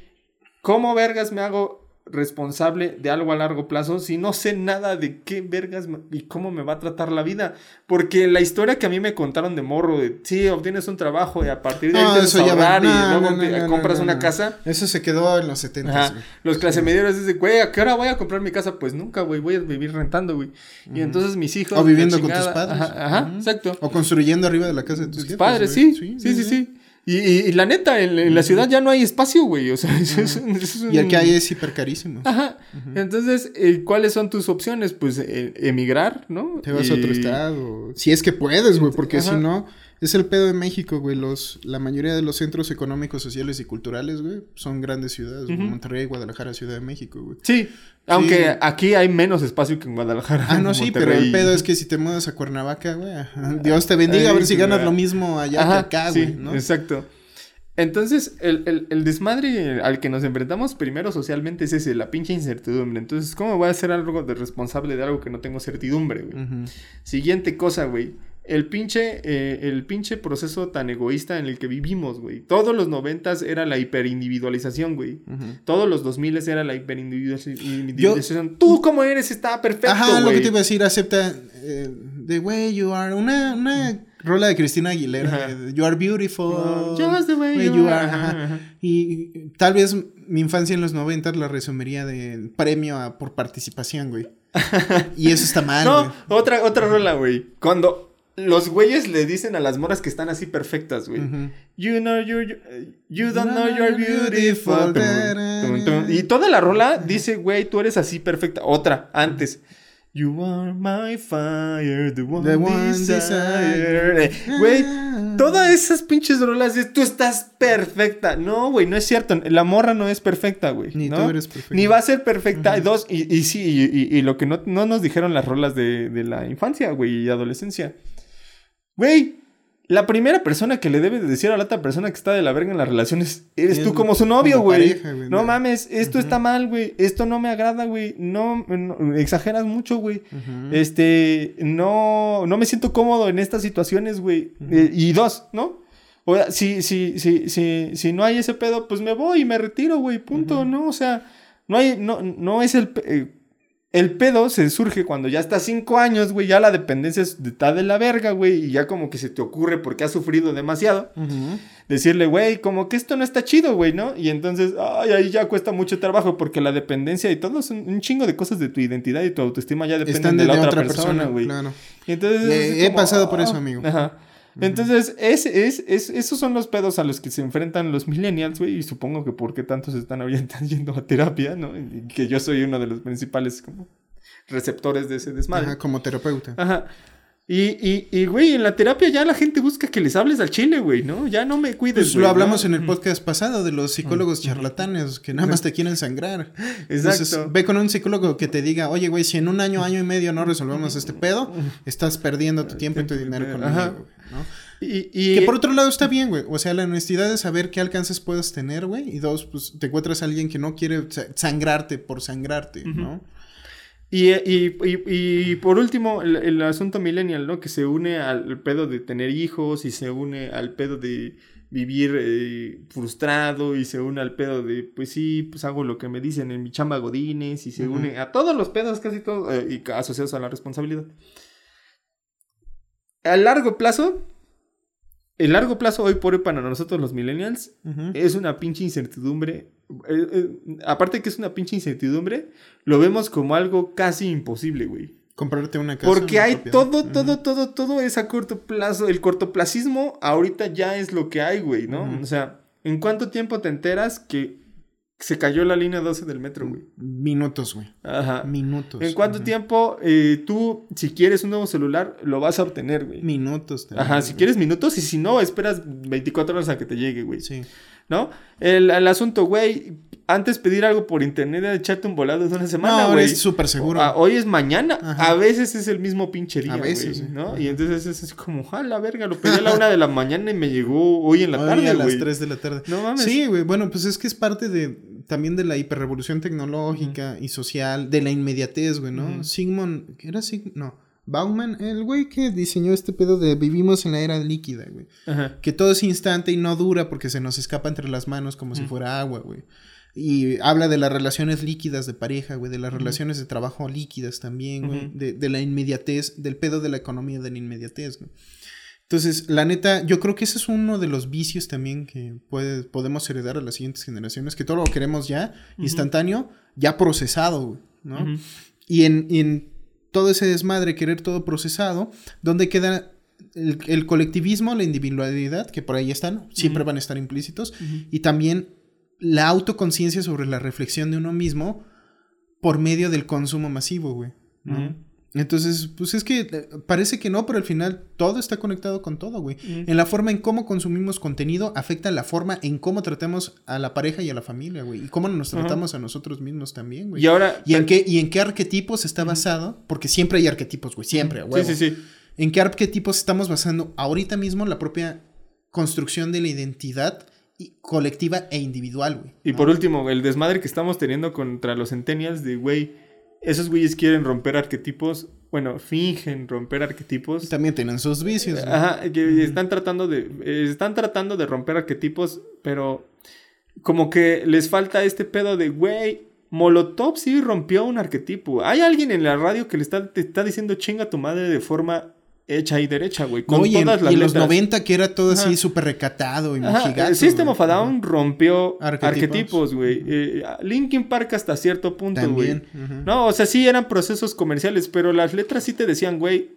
¿cómo vergas me hago responsable de algo a largo plazo si no sé nada de qué vergas y cómo me va a tratar la vida? Porque la historia que a mí me contaron de morro, de sí, obtienes un trabajo y a partir de ahí No, empiezas eso a ahorrar y no, luego no, no, no, compras no, una no. casa. Eso se quedó en los 70, Ajá. güey. Los clase medieros dicen, güey, ¿a qué hora voy a comprar mi casa? Pues nunca, güey, voy a vivir rentando, güey. Y entonces mis hijos... O viviendo con tus padres. Ajá, exacto. O construyendo arriba de la casa de tus Tus jefes, padres, sí. Sí, sí, sí. Y, y- y la neta, en, en la ciudad ya no hay espacio, güey. O sea, eso es, un- eso es Y el que un- hay es hiper carísimo. Ajá. Entonces, eh, ¿cuáles son tus opciones? Pues eh, emigrar, ¿no? Te vas a otro estado. Si es que puedes, güey, porque Ajá. si no, es el pedo de México, güey. Los, la mayoría de los centros económicos, sociales y culturales, güey, son grandes ciudades. Monterrey, Guadalajara, Ciudad de México, güey. Sí. Aunque aquí hay menos espacio que en Guadalajara. Ah, no, sí, pero el pedo es que si te mudas a Cuernavaca, güey, ajá, Dios te bendiga, a ver si ganas lo mismo allá Ajá, que acá, sí, güey, ¿no? Exacto. Entonces, el, el- el desmadre al que nos enfrentamos primero socialmente es ese, la pinche incertidumbre. Entonces, ¿cómo voy a hacer algo de responsable de algo que no tengo certidumbre, güey? Siguiente cosa, güey. El pinche, eh, el pinche proceso tan egoísta en el que vivimos, güey. Todos los noventas era la hiperindividualización, güey. Todos los 2000 era la hiperindividualización. Tú como eres está perfecto, Ajá, lo güey. que te iba a decir, acepta eh, The Way You Are, una, una rola de Cristina Aguilera, Ajá. You Are Beautiful, Just the way you are. Ajá. Y, tal vez mi infancia en los 90 la resumiría del premio a- por participación, güey. y eso está mal, güey. No, otra, otra rola, güey. Cuando los güeyes le dicen a las moras que están así perfectas, güey. You know you're, you don't No, know you're beautiful. Y toda la rola dice, güey, tú eres así perfecta. Otra, antes. You are my fire, the one, The one desire. Güey, todas esas pinches rolas de tú estás perfecta. No, güey, no es cierto. La morra no es perfecta, güey. Ni ¿no? tú eres perfecta. Ni va a ser perfecta. Y Dos, y, y sí, y, y- y lo que no, no nos dijeron las rolas de, de la infancia, güey, y adolescencia. Güey, la primera persona que le debe de decir a la otra persona que está de la verga en las relaciones eres Es tú como su novio, güey. No mames, esto está mal, güey. Esto no me agrada, güey. No, no, exageras mucho, güey. Este, no, no me siento cómodo en estas situaciones, güey. Eh, y dos, ¿no? O sea, si, si, si, si, si no hay ese pedo, pues me voy y me retiro, güey, punto, ¿no? O sea, no hay, no, no es el, eh, el pedo se surge cuando ya estás cinco años, güey, ya la dependencia es- está de la verga, güey, y ya como que se te ocurre porque has sufrido demasiado, decirle, güey, como que esto no está chido, güey, ¿no? Y entonces, ay, ahí ya cuesta mucho trabajo porque la dependencia y todo es un, chingo de cosas de tu identidad y tu autoestima ya dependen de de, la de otra, persona, güey. Claro. Y Entonces, he- he pasado por eso, amigo. Ajá. Entonces, es, es, es- esos son los pedos a los que se enfrentan los millennials, güey. Y supongo que por qué tantos están ahorita yendo a terapia, ¿no? Y que yo soy uno de los principales como receptores de ese desmadre. Ajá, como terapeuta. Ajá. Y, y, y, güey, en la terapia ya la gente busca que les hables al chile, güey, ¿no? Ya no me cuides, Pues lo hablamos ¿no? en el podcast pasado de los psicólogos charlatanes que nada más te quieren sangrar. Entonces, ve con un psicólogo que te diga, oye, güey, si en un año, año y medio no resolvemos este pedo, estás perdiendo tu tiempo y tu dinero conmigo, Ajá. güey, ¿no? Y, y- Que por otro lado está bien, güey. O sea, la honestidad de saber qué alcances puedes tener, güey. Y dos, pues te encuentras a alguien que no quiere sa- sangrarte por sangrarte, ¿no? Y, y- y- y por último, el, el asunto millennial, ¿no? Que se une al pedo de tener hijos y se une al pedo de vivir eh, frustrado y se une al pedo de, pues sí, pues hago lo que me dicen en mi chamba Godines y se une a todos los pedos, casi todos, eh, y asociados a la responsabilidad. A largo plazo, el largo plazo hoy por hoy para nosotros los millennials es una pinche incertidumbre. Eh, eh, aparte que es una pinche incertidumbre, lo vemos como algo casi imposible, güey. Comprarte una casa. Porque una hay propiedad. todo, todo, todo, todo es a corto plazo. El cortoplacismo ahorita ya es lo que hay, güey, ¿no? O sea, ¿en cuánto tiempo te enteras que se cayó la línea 12 del metro, güey? Minutos, güey. Ajá. Minutos. ¿En cuánto tiempo eh, tú, si quieres un nuevo celular, lo vas a obtener, güey? Minutos. también, Ajá, si güey. quieres minutos y si no, esperas 24 horas a que te llegue, güey. Sí. ¿No? El, el asunto, güey, antes pedir algo por internet era echarte un volado de una No, semana, ahora güey. es súper seguro. Ah, hoy es mañana, Ajá. a veces es el mismo pinche día, A veces, güey, sí. ¿no? Ajá. Y entonces es así como, a la verga, lo pedí a la una de la mañana y me llegó hoy en la Hoy tarde, a las güey. 3 de la tarde. No mames. Sí, güey. Bueno, pues es que es parte de también de la hiperrevolución tecnológica y social, de la inmediatez, güey, ¿no? Ujú. Sigmund, ¿era Sigmund? No. Bauman, el güey que diseñó este pedo de vivimos en la era líquida, güey. Ajá. Que todo es instante y no dura porque se nos escapa entre las manos como si fuera agua, güey. Y habla de las relaciones líquidas de pareja, güey, de las relaciones de trabajo líquidas también, güey, de, de la inmediatez, del pedo de la economía de la inmediatez, güey. Entonces, la neta, yo creo que ese es uno de los vicios también que puede, podemos heredar a las siguientes generaciones, que todo lo queremos ya, instantáneo, ya procesado, güey, ¿no? Y en, y en todo ese desmadre, querer todo procesado, ¿dónde queda el, el colectivismo, la individualidad, que por ahí están, siempre van a estar implícitos, y también la autoconciencia sobre la reflexión de uno mismo por medio del consumo masivo, güey. ¿no? Entonces, pues es que eh, parece que no, pero al final todo está conectado con todo, güey. En la forma en cómo consumimos contenido afecta la forma en cómo tratamos a la pareja y a la familia, güey. Y cómo nos tratamos a nosotros mismos también, güey. Y ahora... ¿Y en, qué, ¿Y en qué arquetipos está basado? Porque siempre hay arquetipos, güey, siempre, a Sí, sí, sí. ¿En qué arquetipos estamos basando ahorita mismo la propia construcción de la identidad y- colectiva e individual, güey? Y ¿no? por último, el desmadre que estamos teniendo contra los centennials de, güey, esos güeyes quieren romper arquetipos, bueno, fingen romper arquetipos. También tienen sus vicios. Ajá, que están tratando de eh, están tratando de romper arquetipos, pero como que les falta este pedo de, güey, Molotov sí rompió un arquetipo. Hay alguien en la radio que le está, te está diciendo chinga tu madre de forma hecha y derecha, güey, con No, y en, todas las y en los letras. 90 que era todo así Ajá. súper recatado y mojigato, el System of a Down rompió Arquetipos. güey. Eh, Linkin Park hasta cierto punto, güey. No, o sea, sí eran procesos comerciales, pero las letras sí te decían, güey,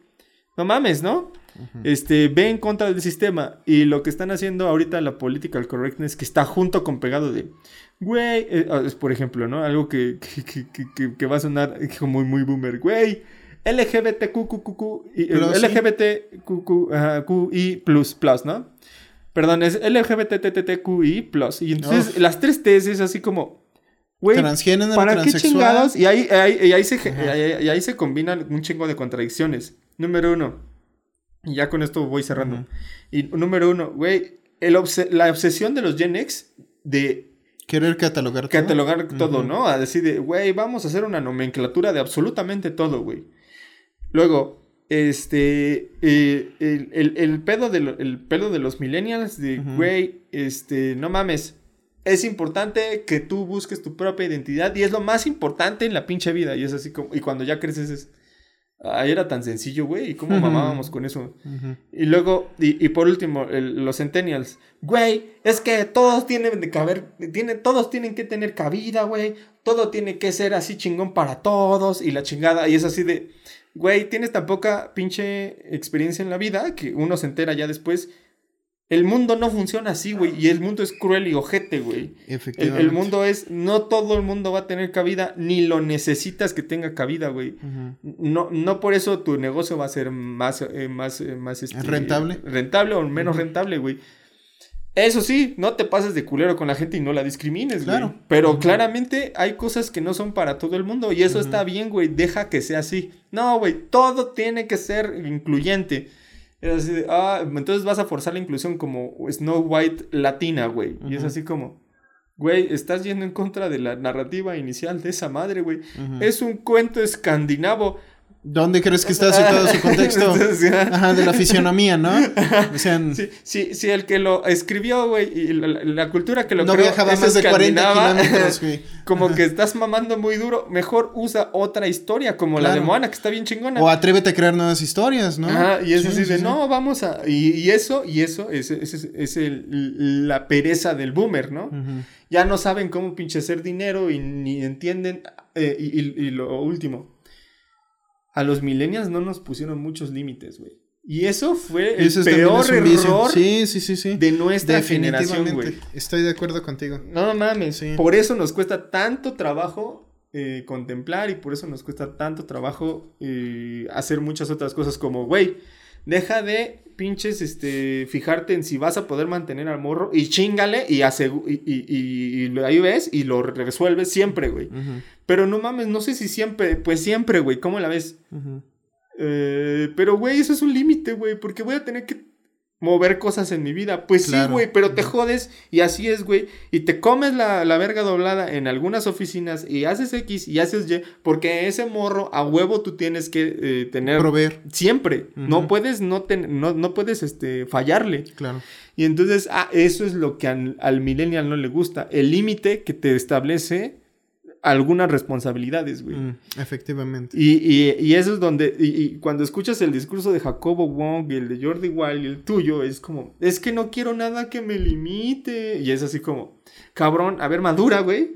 no mames, ¿no? Este, ve en contra del sistema. Y lo que están haciendo ahorita la political correctness, que está junto con pegado de, güey, eh, ah, es por ejemplo, ¿no? Algo que- que- que- que va a sonar como muy, muy boomer, güey. LGBTQQQ, y, eh, Plus, plus, ¿no? Perdón, es LGBTTTQI plus. Y entonces las tres T's es así como, güey, Transgénero, ¿Para qué chingados? Y ahí, ahí- y ahí se, combinan un chingo de contradicciones. Número uno. Y ya con esto voy cerrando. Y número uno, güey. la obsesión de los Gen X de Querer catalogar todo. catalogar todo. ¿no? A decir de, güey, vamos a hacer una nomenclatura de absolutamente todo, güey. Luego, este, eh, el, el- el pedo de lo- el pedo de los millennials, de, güey, este, no mames. Es importante que tú busques tu propia identidad y es lo más importante en la pinche vida. Y es así como, y cuando ya creces es, ay, era tan sencillo, güey, y cómo mamábamos con eso. Y luego, y, y por último, el- los centennials. Güey, es que todos tienen de caber, tienen, todos tienen que tener cabida, güey. Todo tiene que ser así chingón para todos y la chingada. Y es así de, güey, tienes tan poca pinche experiencia en la vida que uno se entera ya después. El mundo no funciona así, güey. Y el mundo es cruel y ojete, güey. Efectivamente. el mundo es, no todo el mundo va a tener cabida, ni lo necesitas que tenga cabida, güey. No, no por eso tu negocio va a ser más, eh, más, eh, más este, ¿Rentable? Rentable o menos rentable, güey. Eso sí, no te pases de culero con la gente y no la discrimines, güey. Claro. Pero claramente hay cosas que no son para todo el mundo y eso está bien, güey. Deja que sea así. No, güey, todo tiene que ser incluyente. Es así de, ah, entonces vas a forzar la inclusión como Snow White latina, güey. Y es así como, güey, estás yendo en contra de la narrativa inicial de esa madre, güey. Es un cuento escandinavo. ¿Dónde crees que está situado su contexto? Ajá, de la fisionomía, ¿no? O sea, Sí, sí, sí, el que lo escribió, güey, y la, la cultura que lo no creó viajaba es más de 40 escandinava. kilómetros, güey. Como que estás mamando muy duro, mejor usa otra historia, como la de. Moana, que está bien chingona. O atrévete a crear nuevas historias, ¿no? Ajá, y es Sí, de, no, vamos a... Y, y eso, y eso, es, es, es- el- la pereza del boomer, ¿no? Ya no saben cómo pinche hacer dinero y ni entienden. eh, y, y- y lo último, a los millennials no nos pusieron muchos límites, güey. Y eso fue el Eso peor error Sí, sí, sí, sí. de nuestra generación, güey. Estoy de acuerdo contigo. No mames. Sí. Por eso nos cuesta tanto trabajo eh, contemplar y por eso nos cuesta tanto trabajo eh, hacer muchas otras cosas como, güey, deja de pinches, este, fijarte en si vas a poder mantener al morro y chingale y, y, y, y- ahí ves y lo resuelves siempre, güey. Pero no mames, no sé si siempre, pues siempre, güey, ¿cómo la ves? Eh, pero, güey, eso es un límite, güey, porque voy a tener que mover cosas en mi vida. Pues Claro. sí, güey, pero te jodes y así es, güey. Y te comes la, la verga doblada en algunas oficinas y haces X y haces Y, porque ese morro a huevo tú tienes que eh, tener Proveer, siempre. No puedes, no, ten- no, no puedes este, fallarle. claro. Y entonces, ah, eso es lo que al, al millennial no le gusta. El límite que te establece algunas responsabilidades, güey. Mm, efectivamente. Y, y- y eso es donde, y, y cuando escuchas el discurso de Jacobo Wong, y el de Jordi Wild y el tuyo, es como, es que no quiero nada que me limite. Y es así como, cabrón, a ver, madura, güey.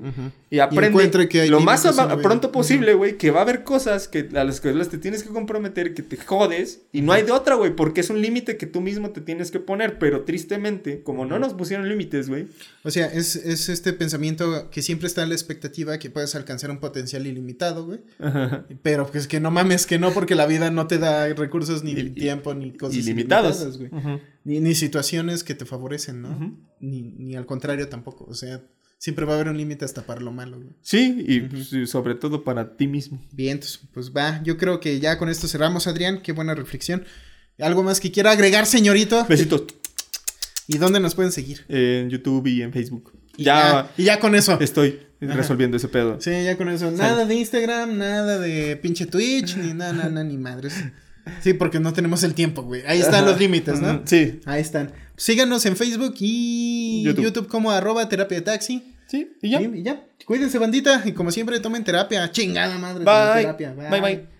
Y aprende que hay lo más pronto posible, güey, que va a haber cosas que a las que las te tienes que comprometer, que te jodes, y no hay de otra, güey, porque es un límite que tú mismo te tienes que poner, pero tristemente, como no nos pusieron límites, güey, O sea, es, es este pensamiento que siempre está en la expectativa que puedes alcanzar un potencial ilimitado, güey. Pero pues que no mames que no, porque la vida no te da recursos ni Y- tiempo ni cosas ilimitadas, güey. Ni, ni situaciones que te favorecen, ¿no? Ni, ni al contrario tampoco. O sea, siempre va a haber un límite hasta para lo malo, güey. Sí, y pues, sobre todo para ti mismo. Bien, entonces, pues va. Yo creo que ya con esto cerramos, Adrián. Qué buena reflexión. ¿Algo más que quiera agregar, señorito? Besitos ¿Y dónde nos pueden seguir? en YouTube y en Facebook. Y Ya y ya con eso. estoy Ajá. resolviendo ese pedo. Sí, ya con eso. Nada de Instagram, nada de pinche Twitch, ni nada, nada, nada, ni madres. Sí, porque no tenemos el tiempo, güey. Ahí están los límites, ¿no? Sí, Ahí están. Síganos en Facebook y YouTube. YouTube, como arroba terapia de taxi. sí, y ya. Y, y ya. Cuídense, bandita. Y como siempre, tomen terapia. Chingada madre. Bye. terapia. Bye, bye.